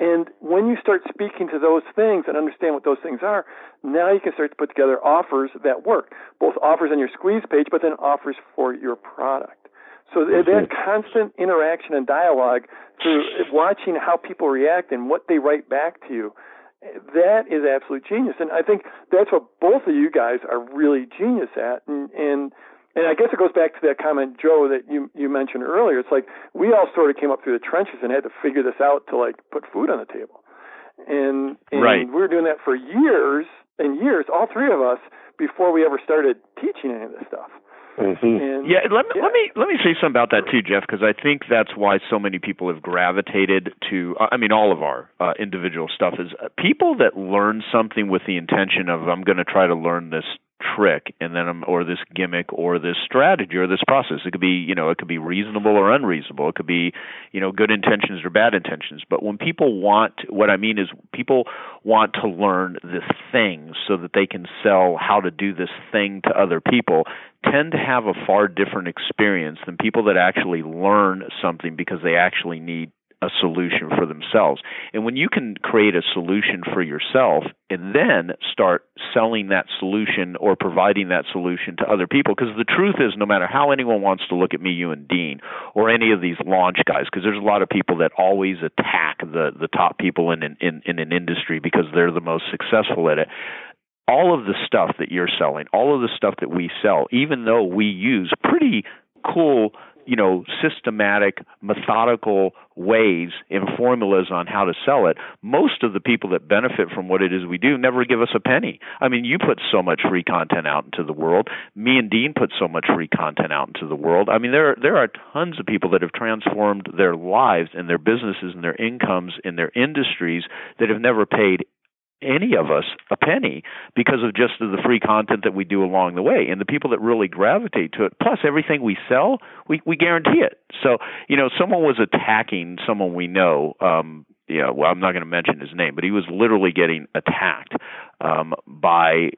C: And when you start speaking to those things and understand what those things are, now you can start to put together offers that work, both offers on your squeeze page, but then offers for your product. So that constant interaction and dialogue through watching how people react and what they write back to you, that is absolute genius. And I think that's what both of you guys are really genius at. And, and and I guess it goes back to that comment, Joe, that you you mentioned earlier. It's like we all sort of came up through the trenches and had to figure this out to like put food on the table. And, and
B: right.
C: we were doing that for years and years, all three of us, before we ever started teaching any of this stuff.
A: Mm-hmm.
B: yeah, let me yeah. let me let me say something about that too, Jeff, because I think that's why so many people have gravitated to. I mean, all of our uh, individual stuff is uh, people that learn something with the intention of I'm going to try to learn this trick and then I'm, or this gimmick or this strategy or this process it could be you know it could be reasonable or unreasonable it could be you know good intentions or bad intentions but when people want what i mean is people want to learn this thing so that they can sell how to do this thing to other people tend to have a far different experience than people that actually learn something because they actually need a solution for themselves. And when you can create a solution for yourself and then start selling that solution or providing that solution to other people, because the truth is, no matter how anyone wants to look at me, you, and Dean, or any of these launch guys, because there's a lot of people that always attack the the top people in, in in an industry because they're the most successful at it all of the stuff that you're selling, all of the stuff that we sell, even though we use pretty cool you know systematic methodical ways and formulas on how to sell it most of the people that benefit from what it is we do never give us a penny. I mean you put so much free content out into the world. Me and dean put so much free content out into the world. I mean there there are tons of people that have transformed their lives and their businesses and their incomes in their industries that have never paid any of us a penny because of just the free content that we do along the way and the people that really gravitate to it plus everything we sell we we guarantee it so you know someone was attacking someone we know um you know, well, I'm not going to mention his name, but he was literally getting attacked um, by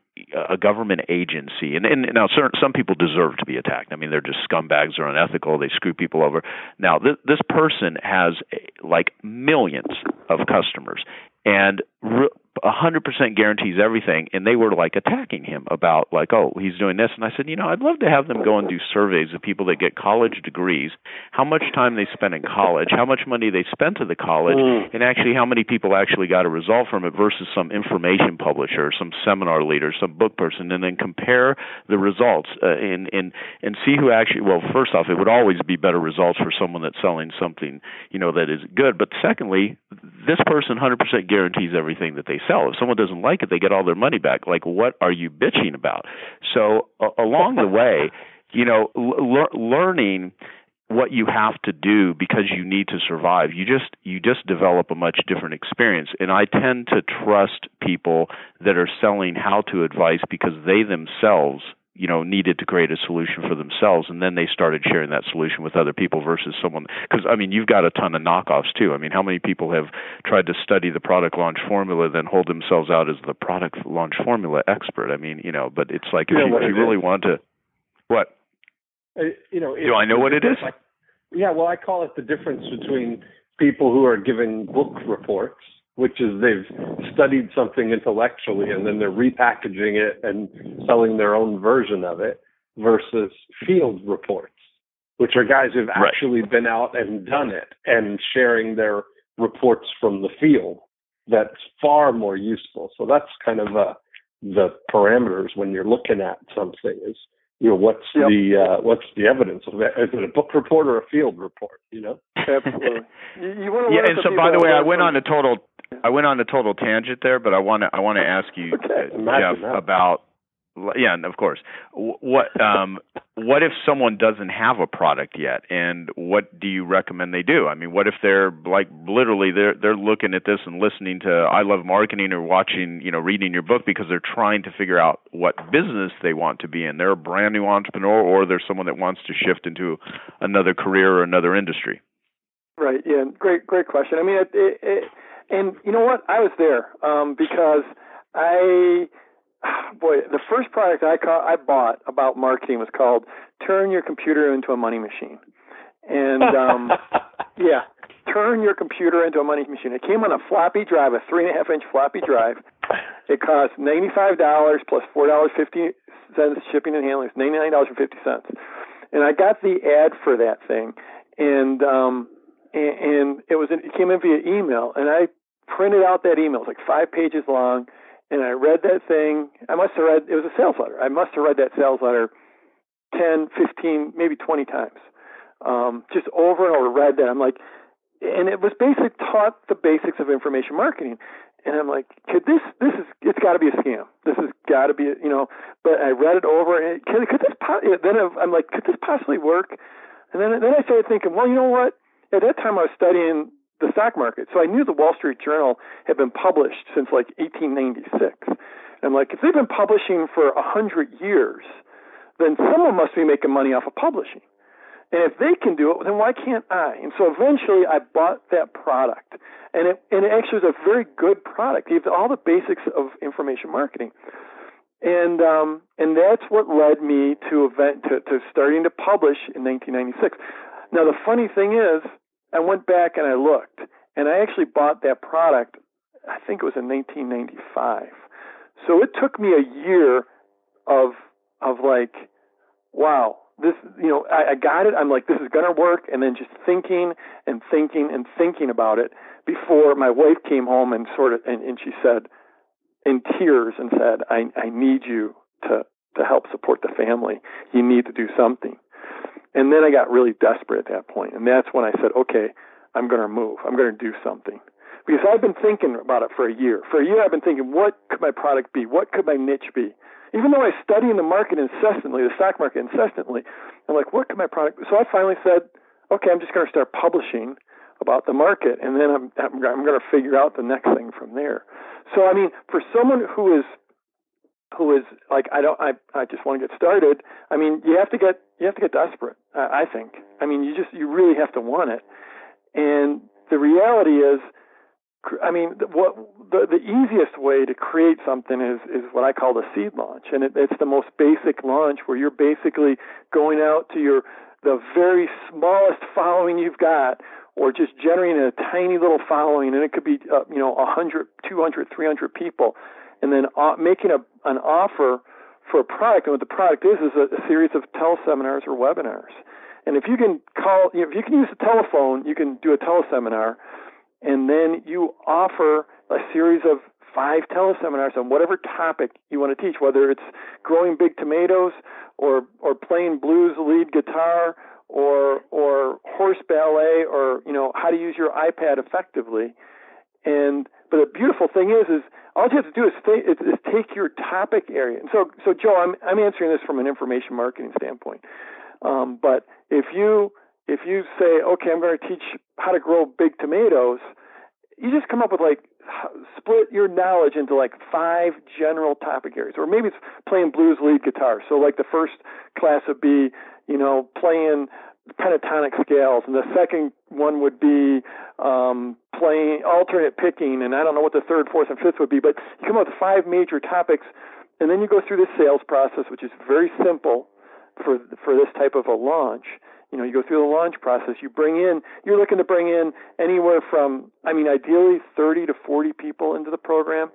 B: a government agency. And, and now, certain, some people deserve to be attacked. I mean, they're just scumbags, they're unethical, they screw people over. Now, th- this person has like millions of customers, and re- 100% guarantees everything and they were like attacking him about like oh he's doing this. And I said you know I'd love to have them go and do surveys of people that get college degrees. How much time they spent in college how much money they spent at the college mm. and actually how many people actually got a result from it versus some information publisher some seminar leader some book person and then compare the results uh, and and and see who actually well first off it would always be better results for someone that's selling something you know that is good. But secondly this person 100% guarantees everything that they sell. If someone doesn't like it, they get all their money back. Like, what are you bitching about? So uh, along the way, you know, l- learning what you have to do because you need to survive you just you just develop a much different experience and i tend to trust people that are selling how to advice because they themselves you know needed to create a solution for themselves and then they started sharing that solution with other people versus someone because i mean you've got a ton of knockoffs too. I mean how many people have tried to study the product launch formula then hold themselves out as the product launch formula expert? I mean you know but it's like if you, if you really is. want to what?
A: Uh, you know
B: do i know what it is?
A: like, yeah well i call it the difference between people who are giving book reports which is they've studied something intellectually and then they're repackaging it and selling their own version of it versus field reports, which are guys who've
B: right.
A: actually been out and done it and sharing their reports from the field. That's far more useful. So that's kind of uh, the parameters when you're looking at something is you know what's yep. the uh, what's the evidence of that? Is it a book report or a field report? You know,
C: absolutely. You, you
B: yeah, and so by the way, I went on a total I went on a total tangent there, but I want to I want to ask you,
A: okay.
B: uh, Jeff, about yeah, of course. What um, what if someone doesn't have a product yet, and what do you recommend they do? I mean, what if they're like literally they're they're looking at this and listening to I Love Marketing or watching, you know, reading your book because they're trying to figure out what business they want to be in. They're a brand new entrepreneur, or they're someone that wants to shift into another career or another industry.
C: Right. Yeah. Great. Great question. I mean, it, it, it and you know what? I was there um, because I boy, the first product I call, I bought about marketing was called "Turn Your Computer into a Money Machine," and um, yeah, turn your computer into a money machine. It came on a floppy drive, a three and a half inch floppy drive. It cost ninety five dollars plus four dollars fifty cents shipping and handling. It's ninety nine dollars and fifty cents. And I got the ad for that thing, and um, and, and it was it came in via email, and I printed out that email. It was like five pages long and I read that thing. I must have read it was a sales letter. I must have read that sales letter 10, 15, maybe 20 times. Um, just over and over read that. I'm like, and it was basically taught the basics of information marketing. And I'm like, could this, this is, it's got to be a scam. This has got to be, you know, but I read it over and it, could, could this, then I'm like, could this possibly work? And then, then I started thinking, well, you know what? At that time I was studying the stock market. So I knew the Wall Street Journal had been published since like 1896. And I'm like, if they've been publishing for a hundred years, then someone must be making money off of publishing. And if they can do it, then why can't I? And so eventually I bought that product. And it, and it actually was a very good product. It gave all the basics of information marketing. And um, and that's what led me to event to, to starting to publish in 1996. Now the funny thing is, I went back and I looked, and I actually bought that product. I think it was in 1995. So it took me a year of of like, wow, this you know I, I got it. I'm like, this is gonna work, and then just thinking and thinking and thinking about it before my wife came home and sort of and, and she said in tears and said, I I need you to to help support the family. You need to do something. And then I got really desperate at that point, and that's when I said, okay, I'm going to move. I'm going to do something. Because I've been thinking about it for a year. For a year, I've been thinking, what could my product be? What could my niche be? Even though I study in the market incessantly, the stock market incessantly, I'm like, what could my product? Be? So I finally said, okay, I'm just going to start publishing about the market, and then I'm I'm, I'm going to figure out the next thing from there. So I mean, for someone who is who is like I don't I I just want to get started. I mean, you have to get you have to get desperate. I, think. I mean, you just you really have to want it. And the reality is, I mean, what the the easiest way to create something is is what I call the seed launch, and it, it's the most basic launch where you're basically going out to your the very smallest following you've got or just generating a tiny little following and it could be uh, you know 100 200 300 people and then uh, making a, an offer for a product. And what the product is is a, a series of teleseminars or webinars. And if you can call, you know, if you can use a telephone, you can do a teleseminar, and then you offer a series of five teleseminars on whatever topic you want to teach, whether it's growing big tomatoes or or playing blues lead guitar or or horse ballet or you know how to use your iPad effectively. And but the beautiful thing is is all you have to do is, stay, is, take your topic area. And so, so Joe, I'm I'm answering this from an information marketing standpoint. Um, but if you if you say, okay, I'm going to teach how to grow big tomatoes, you just come up with like split your knowledge into like five general topic areas, or maybe it's playing blues lead guitar. So like the first class would be, you know, playing pentatonic scales, and the second one would be um, playing alternate picking, and I don't know what the third, fourth, and fifth would be, but you come up with five major topics, and then you go through the sales process, which is very simple for for this type of a launch. You know, you go through the launch process. You bring in, you're looking to bring in anywhere from, I mean, ideally 30 to 40 people into the program.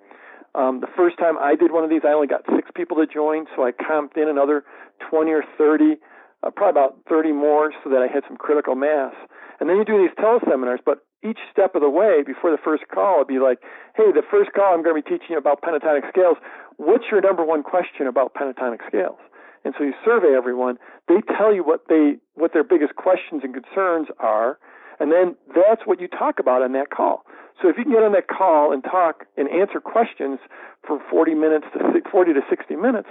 C: Um, the first time I did one of these, I only got six people to join, so I comped in another 20 or 30 uh, probably about 30 more so that I had some critical mass. And then you do these teleseminars, but each step of the way before the first call, it'd be like, hey, the first call I'm going to be teaching you about pentatonic scales. What's your number one question about pentatonic scales? And so you survey everyone. They tell you what they what their biggest questions and concerns are, and then that's what you talk about on that call. So if you can get on that call and talk and answer questions for 40 minutes to 40 to 60 minutes,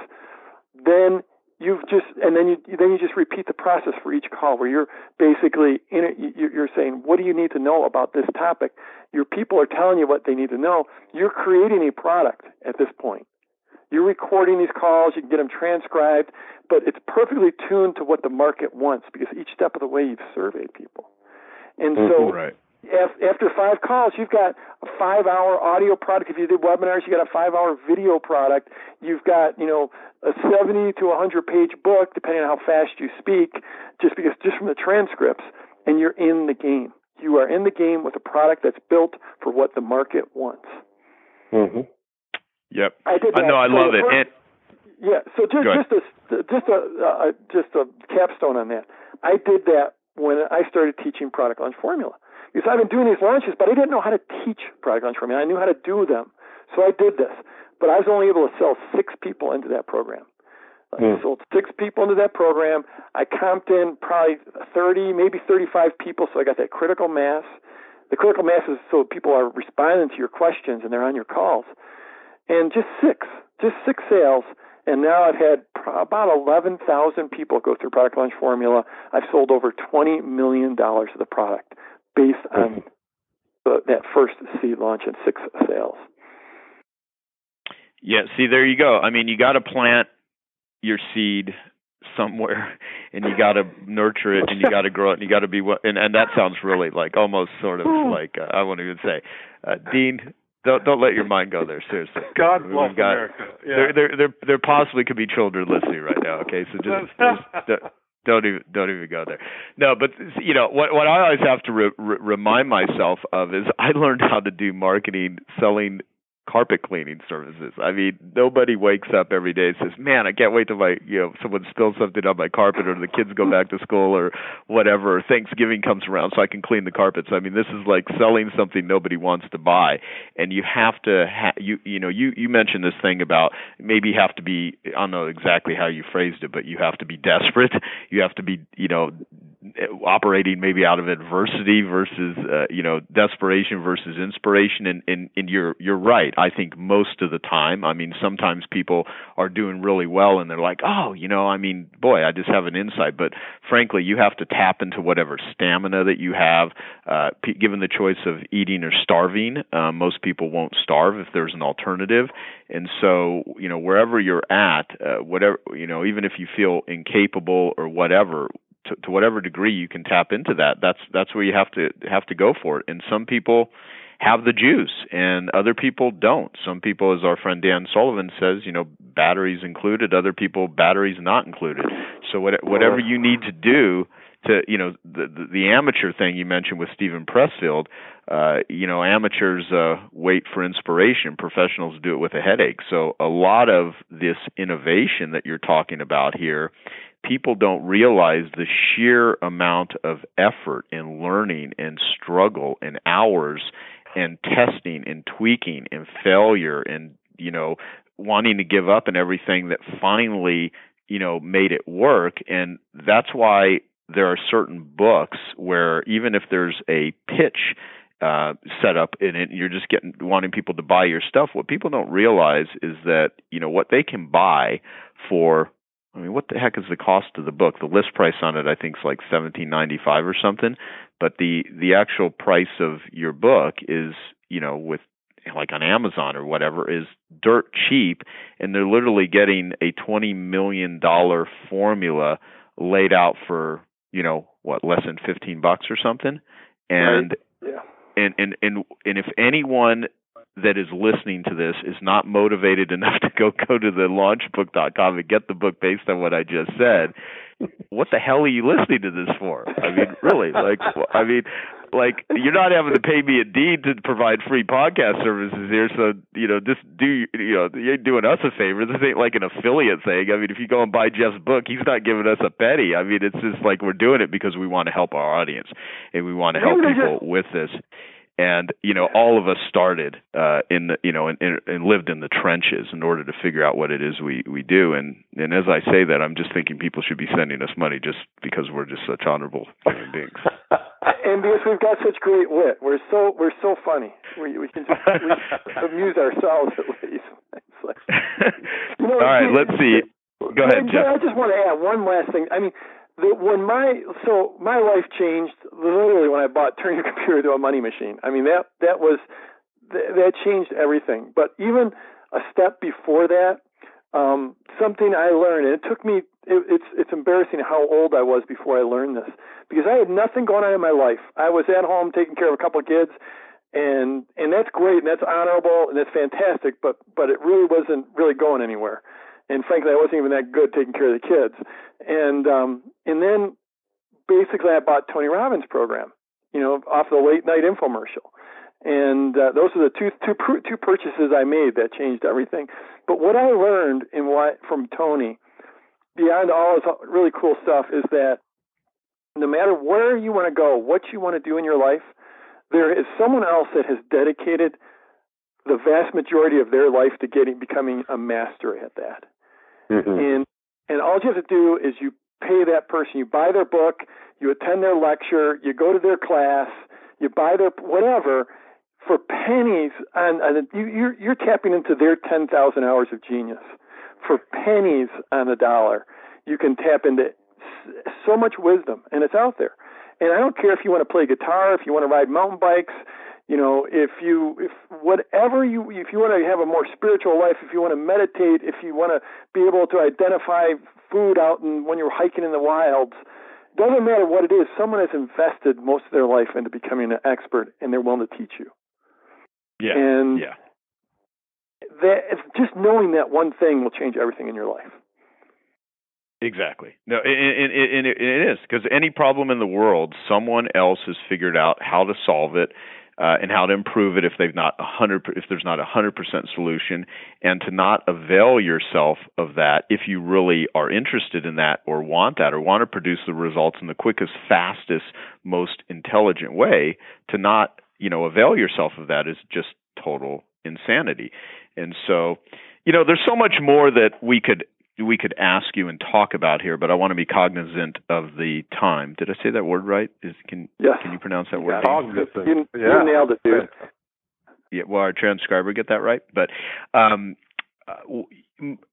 C: then you've just and then you then you just repeat the process for each call where you're basically in it you're saying what do you need to know about this topic? Your people are telling you what they need to know. You're creating a product at this point. You're recording these calls you can get them transcribed but it's perfectly tuned to what the market wants because each step of the way you've surveyed people. And so
B: mm-hmm. right
C: after five calls, you've got a five-hour audio product. If you did webinars, you got a five-hour video product. You've got, you know, a 70 to 100-page book, depending on how fast you speak, just because just from the transcripts, and you're in the game. You are in the game with a product that's built for what the market wants.
A: Mm-hmm.
B: Yep.
C: I did that.
B: Uh, no, I
C: so
B: love it.
C: First, yeah. So just just a just a uh, just a capstone on that. I did that when I started teaching product launch formula because I've been doing these launches, but I didn't know how to teach product launch formula. I knew how to do them. So I did this. But I was only able to sell six people into that program. Mm. I sold six people into that program. I comped in probably 30, maybe 35 people, so I got that critical mass. The critical mass is so people are responding to your questions and they're on your calls. And just six, just six sales. And now I've had about 11,000 people go through Product Launch Formula. I've sold over $20 million of the product based on the, that first seed launch and six sales.
B: Yeah, see, there you go. I mean, you got to plant your seed somewhere and you got to nurture it and you got to grow it and you got to be and and that sounds really like almost sort of like uh, I won't even say uh, Dean don't don't let your mind go there seriously
A: God bless America
B: yeah. there, there there there possibly could be children listening right now okay so just, just don't even don't even go there. No, but you know what what I always have to re- re- remind myself of is I learned how to do marketing selling carpet cleaning services. I mean, nobody wakes up every day and says, "Man, I can't wait till my you know someone spills something on my carpet or the kids go back to school or whatever. Thanksgiving comes around so I can clean the carpets." I mean, this is like selling something nobody wants to buy, and you have to ha- you you know you you mentioned this thing about maybe have to be I don't know exactly how you phrased it, but you have to be desperate. You have to be you know operating maybe out of adversity versus uh, you know desperation versus inspiration. And, and and you're you're right. I think most of the time i mean sometimes people are doing really well and they're like oh you know i mean boy i just have an insight. But frankly you have to tap into whatever stamina that you have uh, p- given the choice of eating or starving uh, most people won't starve if there's an alternative. And so you know wherever you're at uh, whatever you know even if you feel incapable or whatever to, to whatever degree you can tap into that that's that's where you have to have to go for it. And some people have the juice and other people don't. Some people as our friend Dan Sullivan says you know batteries included other people batteries not included. So what, whatever you need to do to you know the, the the amateur thing you mentioned with Steven Pressfield uh you know amateurs uh wait for inspiration. Professionals do it with a headache. So a lot of this innovation that you're talking about here people don't realize the sheer amount of effort and learning and struggle and hours and testing and tweaking and failure and you know wanting to give up and everything that finally you know made it work and that's why there are certain books where even if there's a pitch uh, set up in it, you're just getting wanting people to buy your stuff. What people don't realize is that you know what they can buy for I mean, what the heck is the cost of the book? The list price on it, I think, is like seventeen ninety five or something. But the the actual price of your book is, you know, with like on Amazon or whatever, is dirt cheap, and they're literally getting a twenty million dollar formula laid out for, you know, what less than fifteen bucks or something. And
C: right. yeah.
B: And and and and if anyone that is listening to this is not motivated enough to go go to the launchbook.com and get the book based on what I just said, what the hell are you listening to this for? I mean, really, like, I mean, like you're not having to pay me and Dean to provide free podcast services here. So you know, just do you know you're doing us a favor. This ain't like an affiliate thing. I mean, if you go and buy Jeff's book, he's not giving us a penny. I mean, it's just like we're doing it because we want to help our audience and we want to help people with this and you know all of us started uh in the you know and, and lived in the trenches in order to figure out what it is we we do. And and as i say that i'm just thinking people should be sending us money just because we're just such honorable human beings.
C: And because we've got such great wit we're so we're so funny. We we can just we amuse ourselves at least. Like,
B: you know, all right let's see Go ahead, Jeff.
C: I just want to add one last thing. I mean, the, when my so my life changed literally when I bought Turn Your Computer to a Money Machine. I mean that that was that, that changed everything. But even a step before that, um, something I learned, and it took me. It, it's it's embarrassing how old I was before I learned this because I had nothing going on in my life. I was at home taking care of a couple of kids, and and that's great and that's honorable and that's fantastic. But but it really wasn't really going anywhere. And frankly, I wasn't even that good taking care of the kids. And um, and then basically, I bought Tony Robbins' program, you know, off the late night infomercial and uh, those are the two two two purchases I made that changed everything. But what I learned in what from Tony, beyond all his really cool stuff, is that no matter where you want to go, what you want to do in your life, there is someone else that has dedicated the vast majority of their life to getting becoming a master at that. Mm-hmm. And and all you have to do is you pay that person, you buy their book, you attend their lecture, you go to their class, you buy their whatever, for pennies, and, and you, you're, you're tapping into their 10,000 hours of genius. For pennies on the dollar, you can tap into so much wisdom, and it's out there. And I don't care if you want to play guitar, if you want to ride mountain bikes, you know, if you, if whatever you, if you want to have a more spiritual life, if you want to meditate, if you want to be able to identify food out and when you're hiking in the wilds, doesn't matter what it is. Someone has invested most of their life into becoming an expert, and they're willing to teach you.
B: Yeah.
C: And
B: yeah.
C: That just knowing that one thing will change everything in your life.
B: Exactly. No, and, and, and it is because any problem in the world, someone else has figured out how to solve it uh, and how to improve it if they've not a hundred if there's not a hundred percent solution, and to not avail yourself of that if you really are interested in that or want that or want to produce the results in the quickest, fastest, most intelligent way. To not you know avail yourself of that is just total insanity and so you know there's so much more that we could we could ask you and talk about here but i want to be cognizant of the time. Did i say that word right? Is can
C: yes.
B: can you pronounce that word?
A: cognizant.
C: You, yeah. you nailed it dude.
B: Yeah well our transcriber get that right? But um uh,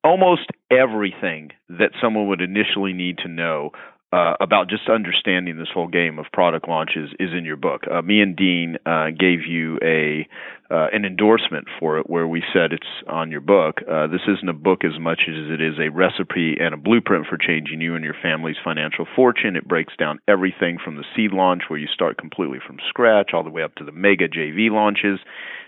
B: almost everything that someone would initially need to know uh, about just understanding this whole game of product launches is in your book. Uh, me and Dean uh, gave you a uh, an endorsement for it, where we said it's on your book. Uh, this isn't a book as much as it is a recipe and a blueprint for changing you and your family's financial fortune. It breaks down everything from the seed launch, where you start completely from scratch, all the way up to the mega JV launches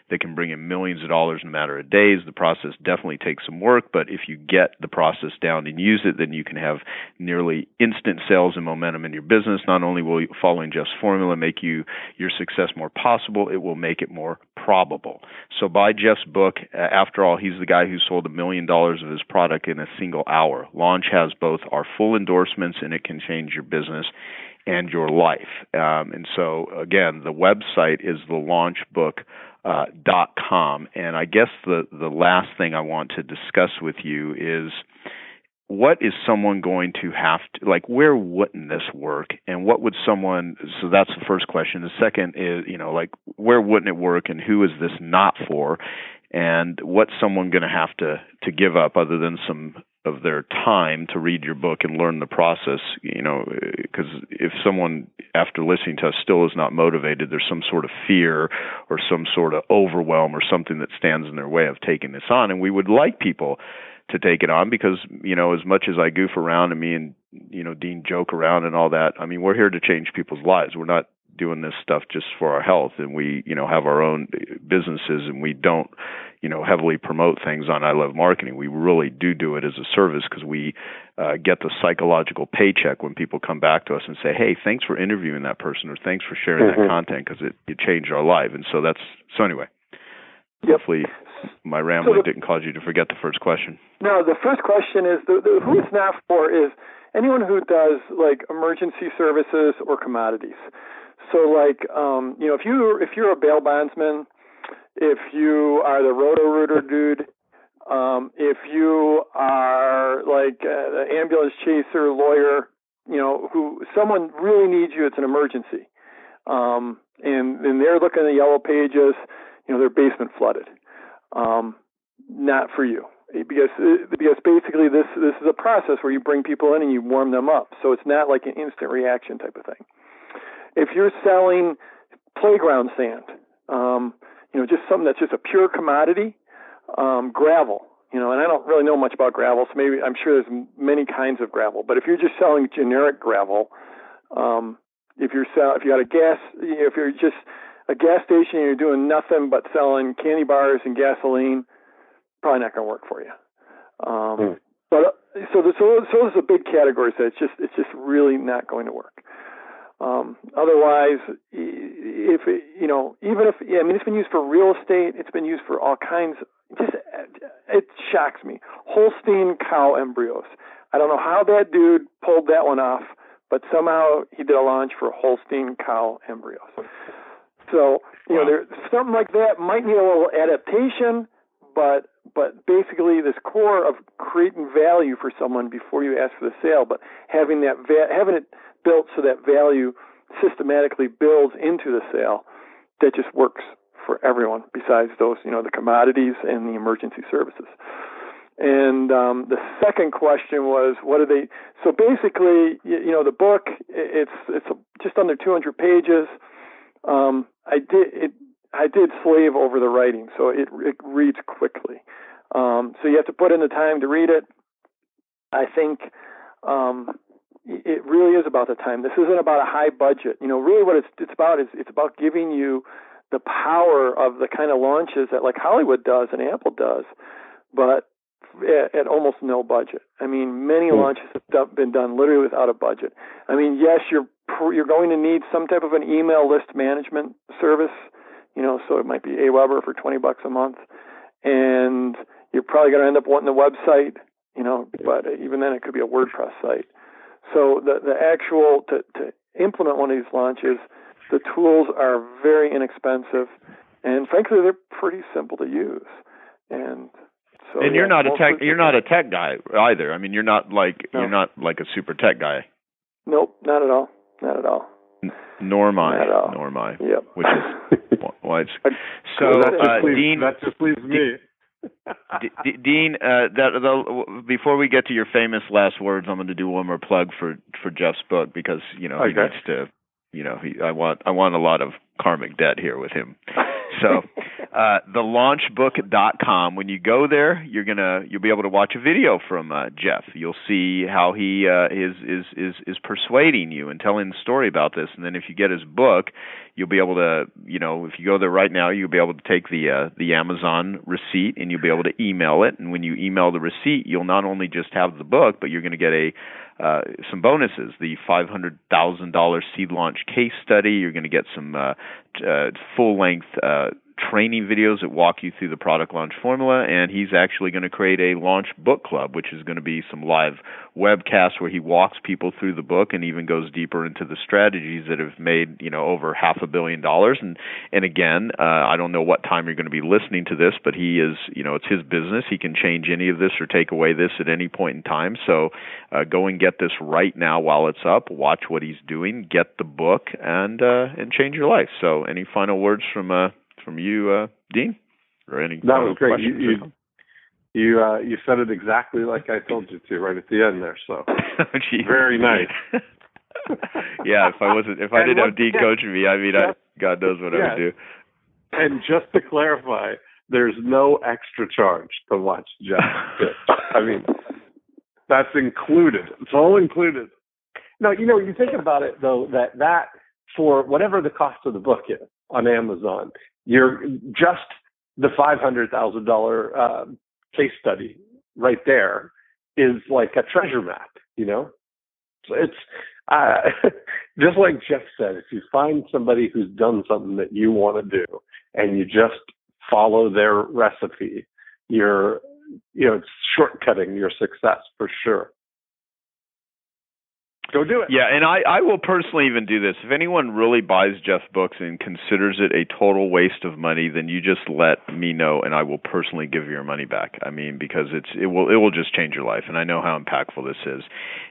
B: that can bring in millions of dollars in a matter of days. The process definitely takes some work, but if you get the process down and use it, then you can have nearly instant sales and momentum in your business. Not only will following Jeff's formula make you your success more possible, it will make it more probable. So buy Jeff's book. After all, he's the guy who sold a million dollars of his product in a single hour. Launch has both our full endorsements and it can change your business and your life. Um, and so, again, the website is the launchbook uh, dot com. And I guess the the last thing I want to discuss with you is what is someone going to have to like where wouldn't this work? And what would someone so that's the first question. The second is you know like where wouldn't it work and who is this not for? And what's someone going to have to to give up other than some of their time to read your book and learn the process you know because if someone after listening to us still is not motivated there's some sort of fear or some sort of overwhelm or something that stands in their way of taking this on. And we would like people to take it on because you know as much as I goof around and me and you know Dean joke around and all that I mean we're here to change people's lives. We're not doing this stuff just for our health and we you know have our own businesses and we don't you know heavily promote things on I love marketing. We really do do it as a service because we uh, get the psychological paycheck when people come back to us and say hey thanks for interviewing that person or thanks for sharing mm-hmm. that content because it it changed our life. And so that's so anyway.
C: Yep.
B: hopefully my rambling so the, didn't cause you to forget the first question.
C: No the first question is the, the who it's not for is anyone who does like emergency services or commodities so like um, you know, if you if you're a bail bondsman, if you are the roto rooter dude, um, if you are like an ambulance chaser, lawyer, you know, who someone really needs you, it's an emergency. Um, and and they're looking at the yellow pages, you know, their basement flooded. Um, not for you. because because basically this this is a process where you bring people in and you warm them up. So it's not like an instant reaction type of thing. If you're selling playground sand, um, you know, just something that's just a pure commodity, um, gravel, you know, and I don't really know much about gravel, so maybe I'm sure there's many kinds of gravel. But if you're just selling generic gravel, um, if you're sell, if you got a gas, if you're just a gas station and you're doing nothing but selling candy bars and gasoline, probably not going to work for you. Um, mm. But uh, so the, so so those are big categories that it's just it's just really not going to work. Um, otherwise, if it, you know, even if yeah, I mean, it's been used for real estate. It's been used for all kinds. Just it shocks me. Holstein cow embryos. I don't know how that dude pulled that one off, but somehow he did a launch for Holstein cow embryos. So you wow. know, there something like that might need a little adaptation, but but basically this core of creating value for someone before you ask for the sale, but having that va- having it built so that value systematically builds into the sale, that just works for everyone besides those you know the commodities and the emergency services. And um, the second question was, what are they? So basically, you, you know, the book it's it's just under 200 pages. Um, I did it. I did slave over the writing, so it it reads quickly. Um, so you have to put in the time to read it. I think um, it really is about the time. This isn't about a high budget. You know, really what it's it's about is it's about giving you the power of the kind of launches that like Hollywood does and Apple does, but at, at almost no budget. I mean, many mm. launches have been done literally without a budget. I mean, yes, you're you're going to need some type of an email list management service, you know, so it might be Aweber for 20 bucks a month, and you're probably going to end up wanting a website, you know, but even then it could be a WordPress site. So the the actual to to implement one of these launches, the tools are very inexpensive, and frankly, they're pretty simple to use. And so,
B: and you're yeah, not a tech. You're not a tech guy either. I mean, you're not like no. you're not like a super tech guy.
C: Nope, not at all. Not at all.
B: N- nor am I.
C: Not at all.
B: Nor am I.
C: Yep.
B: Which is why it's so.
A: That just
B: uh,
A: leaves,
B: Dean,
A: that just leaves me.
B: D- D- Dean, uh, that the, before we get to your famous last words, I'm going to do one more plug for for Jeff's book because you know
A: okay.
B: he needs to. You know, he, I want I want a lot of karmic debt here with him. So, uh, thelaunchbook.com. When you go there, you're gonna you'll be able to watch a video from uh, Jeff. You'll see how he uh, is is is is persuading you and telling the story about this. And then if you get his book, you'll be able to you know if you go there right now, you'll be able to take the uh, the Amazon receipt and you'll be able to email it. And when you email the receipt, you'll not only just have the book, but you're going to get a uh, some bonuses. The $500,000 seed launch case study. You're going to get some uh, uh, full length uh, training videos that walk you through the product launch formula, and he's actually going to create a launch book club, which is going to be some live webcasts where he walks people through the book and even goes deeper into the strategies that have made you know over half a billion dollars. And and again, uh, I don't know what time you're going to be listening to this, but he is you know it's his business. He can change any of this or take away this at any point in time. So uh, go and get this right now while it's up. Watch what he's doing. Get the book and uh, and change your life. So any final words from uh, from you, uh, Dean, or any
A: that was great. You you you, uh, you said it exactly like I told you to right at the end there. So
B: oh,
A: very nice.
B: yeah, if I wasn't, if I didn't have Dean coaching me, I mean, I, God knows what yeah. I would do.
A: And just to clarify, there's no extra charge to watch Jeff. I mean, that's included. It's all included. No, you know, you think about it though, that that for whatever the cost of the book is on Amazon, you're just the five hundred thousand uh, case study right there is like a treasure map, you know. So it's uh, just like Jeff said. If you find somebody who's done something that you want to do, and you just follow their recipe, you're you know it's shortcutting your success for sure. Go do it.
B: Yeah, and I, I will personally even do this. If anyone really buys Jeff's books and considers it a total waste of money, then you just let me know, and I will personally give your money back. I mean, because it's it will it will just change your life, and I know how impactful this is.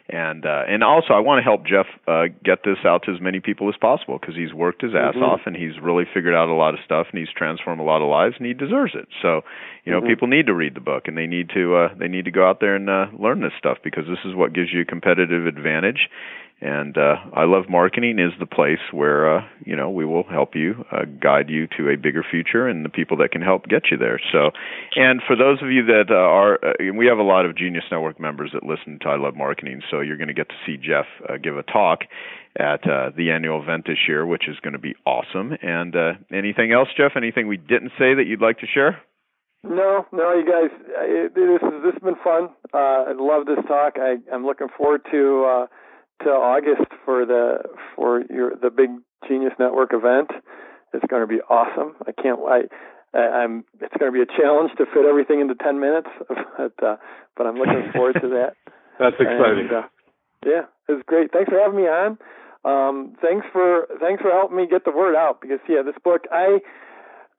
B: And uh, and also, I want to help Jeff uh, get this out to as many people as possible because he's worked his ass
A: mm-hmm.
B: off and he's really figured out a lot of stuff and he's transformed a lot of lives and he deserves it. So, you know, mm-hmm. people need to read the book and they need to uh, they need to go out there and uh, learn this stuff because this is what gives you a competitive advantage and uh, I love marketing is the place where uh, you know we will help you uh, guide you to a bigger future and the people that can help get you there. So, and for those of you that uh, are, uh, we have a lot of Genius Network members that listen to I Love Marketing, so you're going to get to see Jeff uh, give a talk at the annual event this year, which is going to be awesome. And anything else, Jeff? Anything we didn't say that you'd like to share?
C: No, no, you guys, it, this has this has been fun. I love this talk. I, I'm looking forward to. To August for the for your the big Genius Network event. It's going to be awesome. I can't. I, I'm. It's going to be a challenge to fit everything into ten minutes, but uh, but I'm looking forward to that.
A: That's exciting.
C: And, uh, yeah, it's great. Thanks for having me on. Um, thanks for thanks for helping me get the word out because yeah, this book I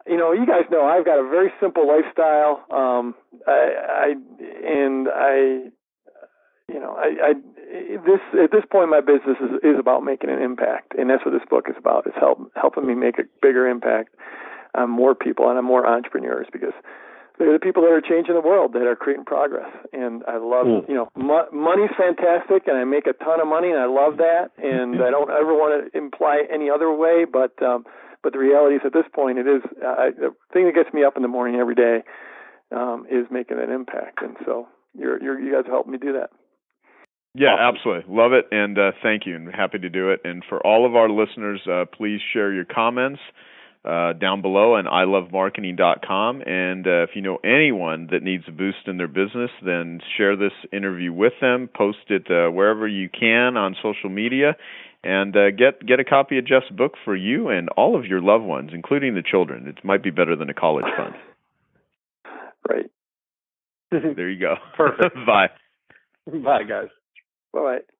C: you know, you guys know I've got a very simple lifestyle. Um, I, I and I, you know, I, I this at this point my business is is about making an impact, and that's what this book is about. It's help helping me make a bigger impact on more people and on more entrepreneurs because they're the people that are changing the world that are creating progress. And I love, mm. you know, mo- money's fantastic, and I make a ton of money, and I love that. And I don't ever want to imply any other way, but um, but the reality is at this point, it is uh, the thing that gets me up in the morning every day um, is making an impact. And so you're, you're you guys help me do that.
B: Yeah, awesome. absolutely. Love it. And uh, thank you. And happy to do it. And for all of our listeners, uh, please share your comments uh, down below on ilovemarketing.com. And uh, if you know anyone that needs a boost in their business, then share this interview with them. Post it uh, wherever you can on social media. And uh, get get a copy of Jeff's book for you and all of your loved ones, including the children. It might be better than a college fund.
C: Right.
B: there you go.
A: Perfect.
B: Bye.
A: Bye, guys.
C: Bye bye.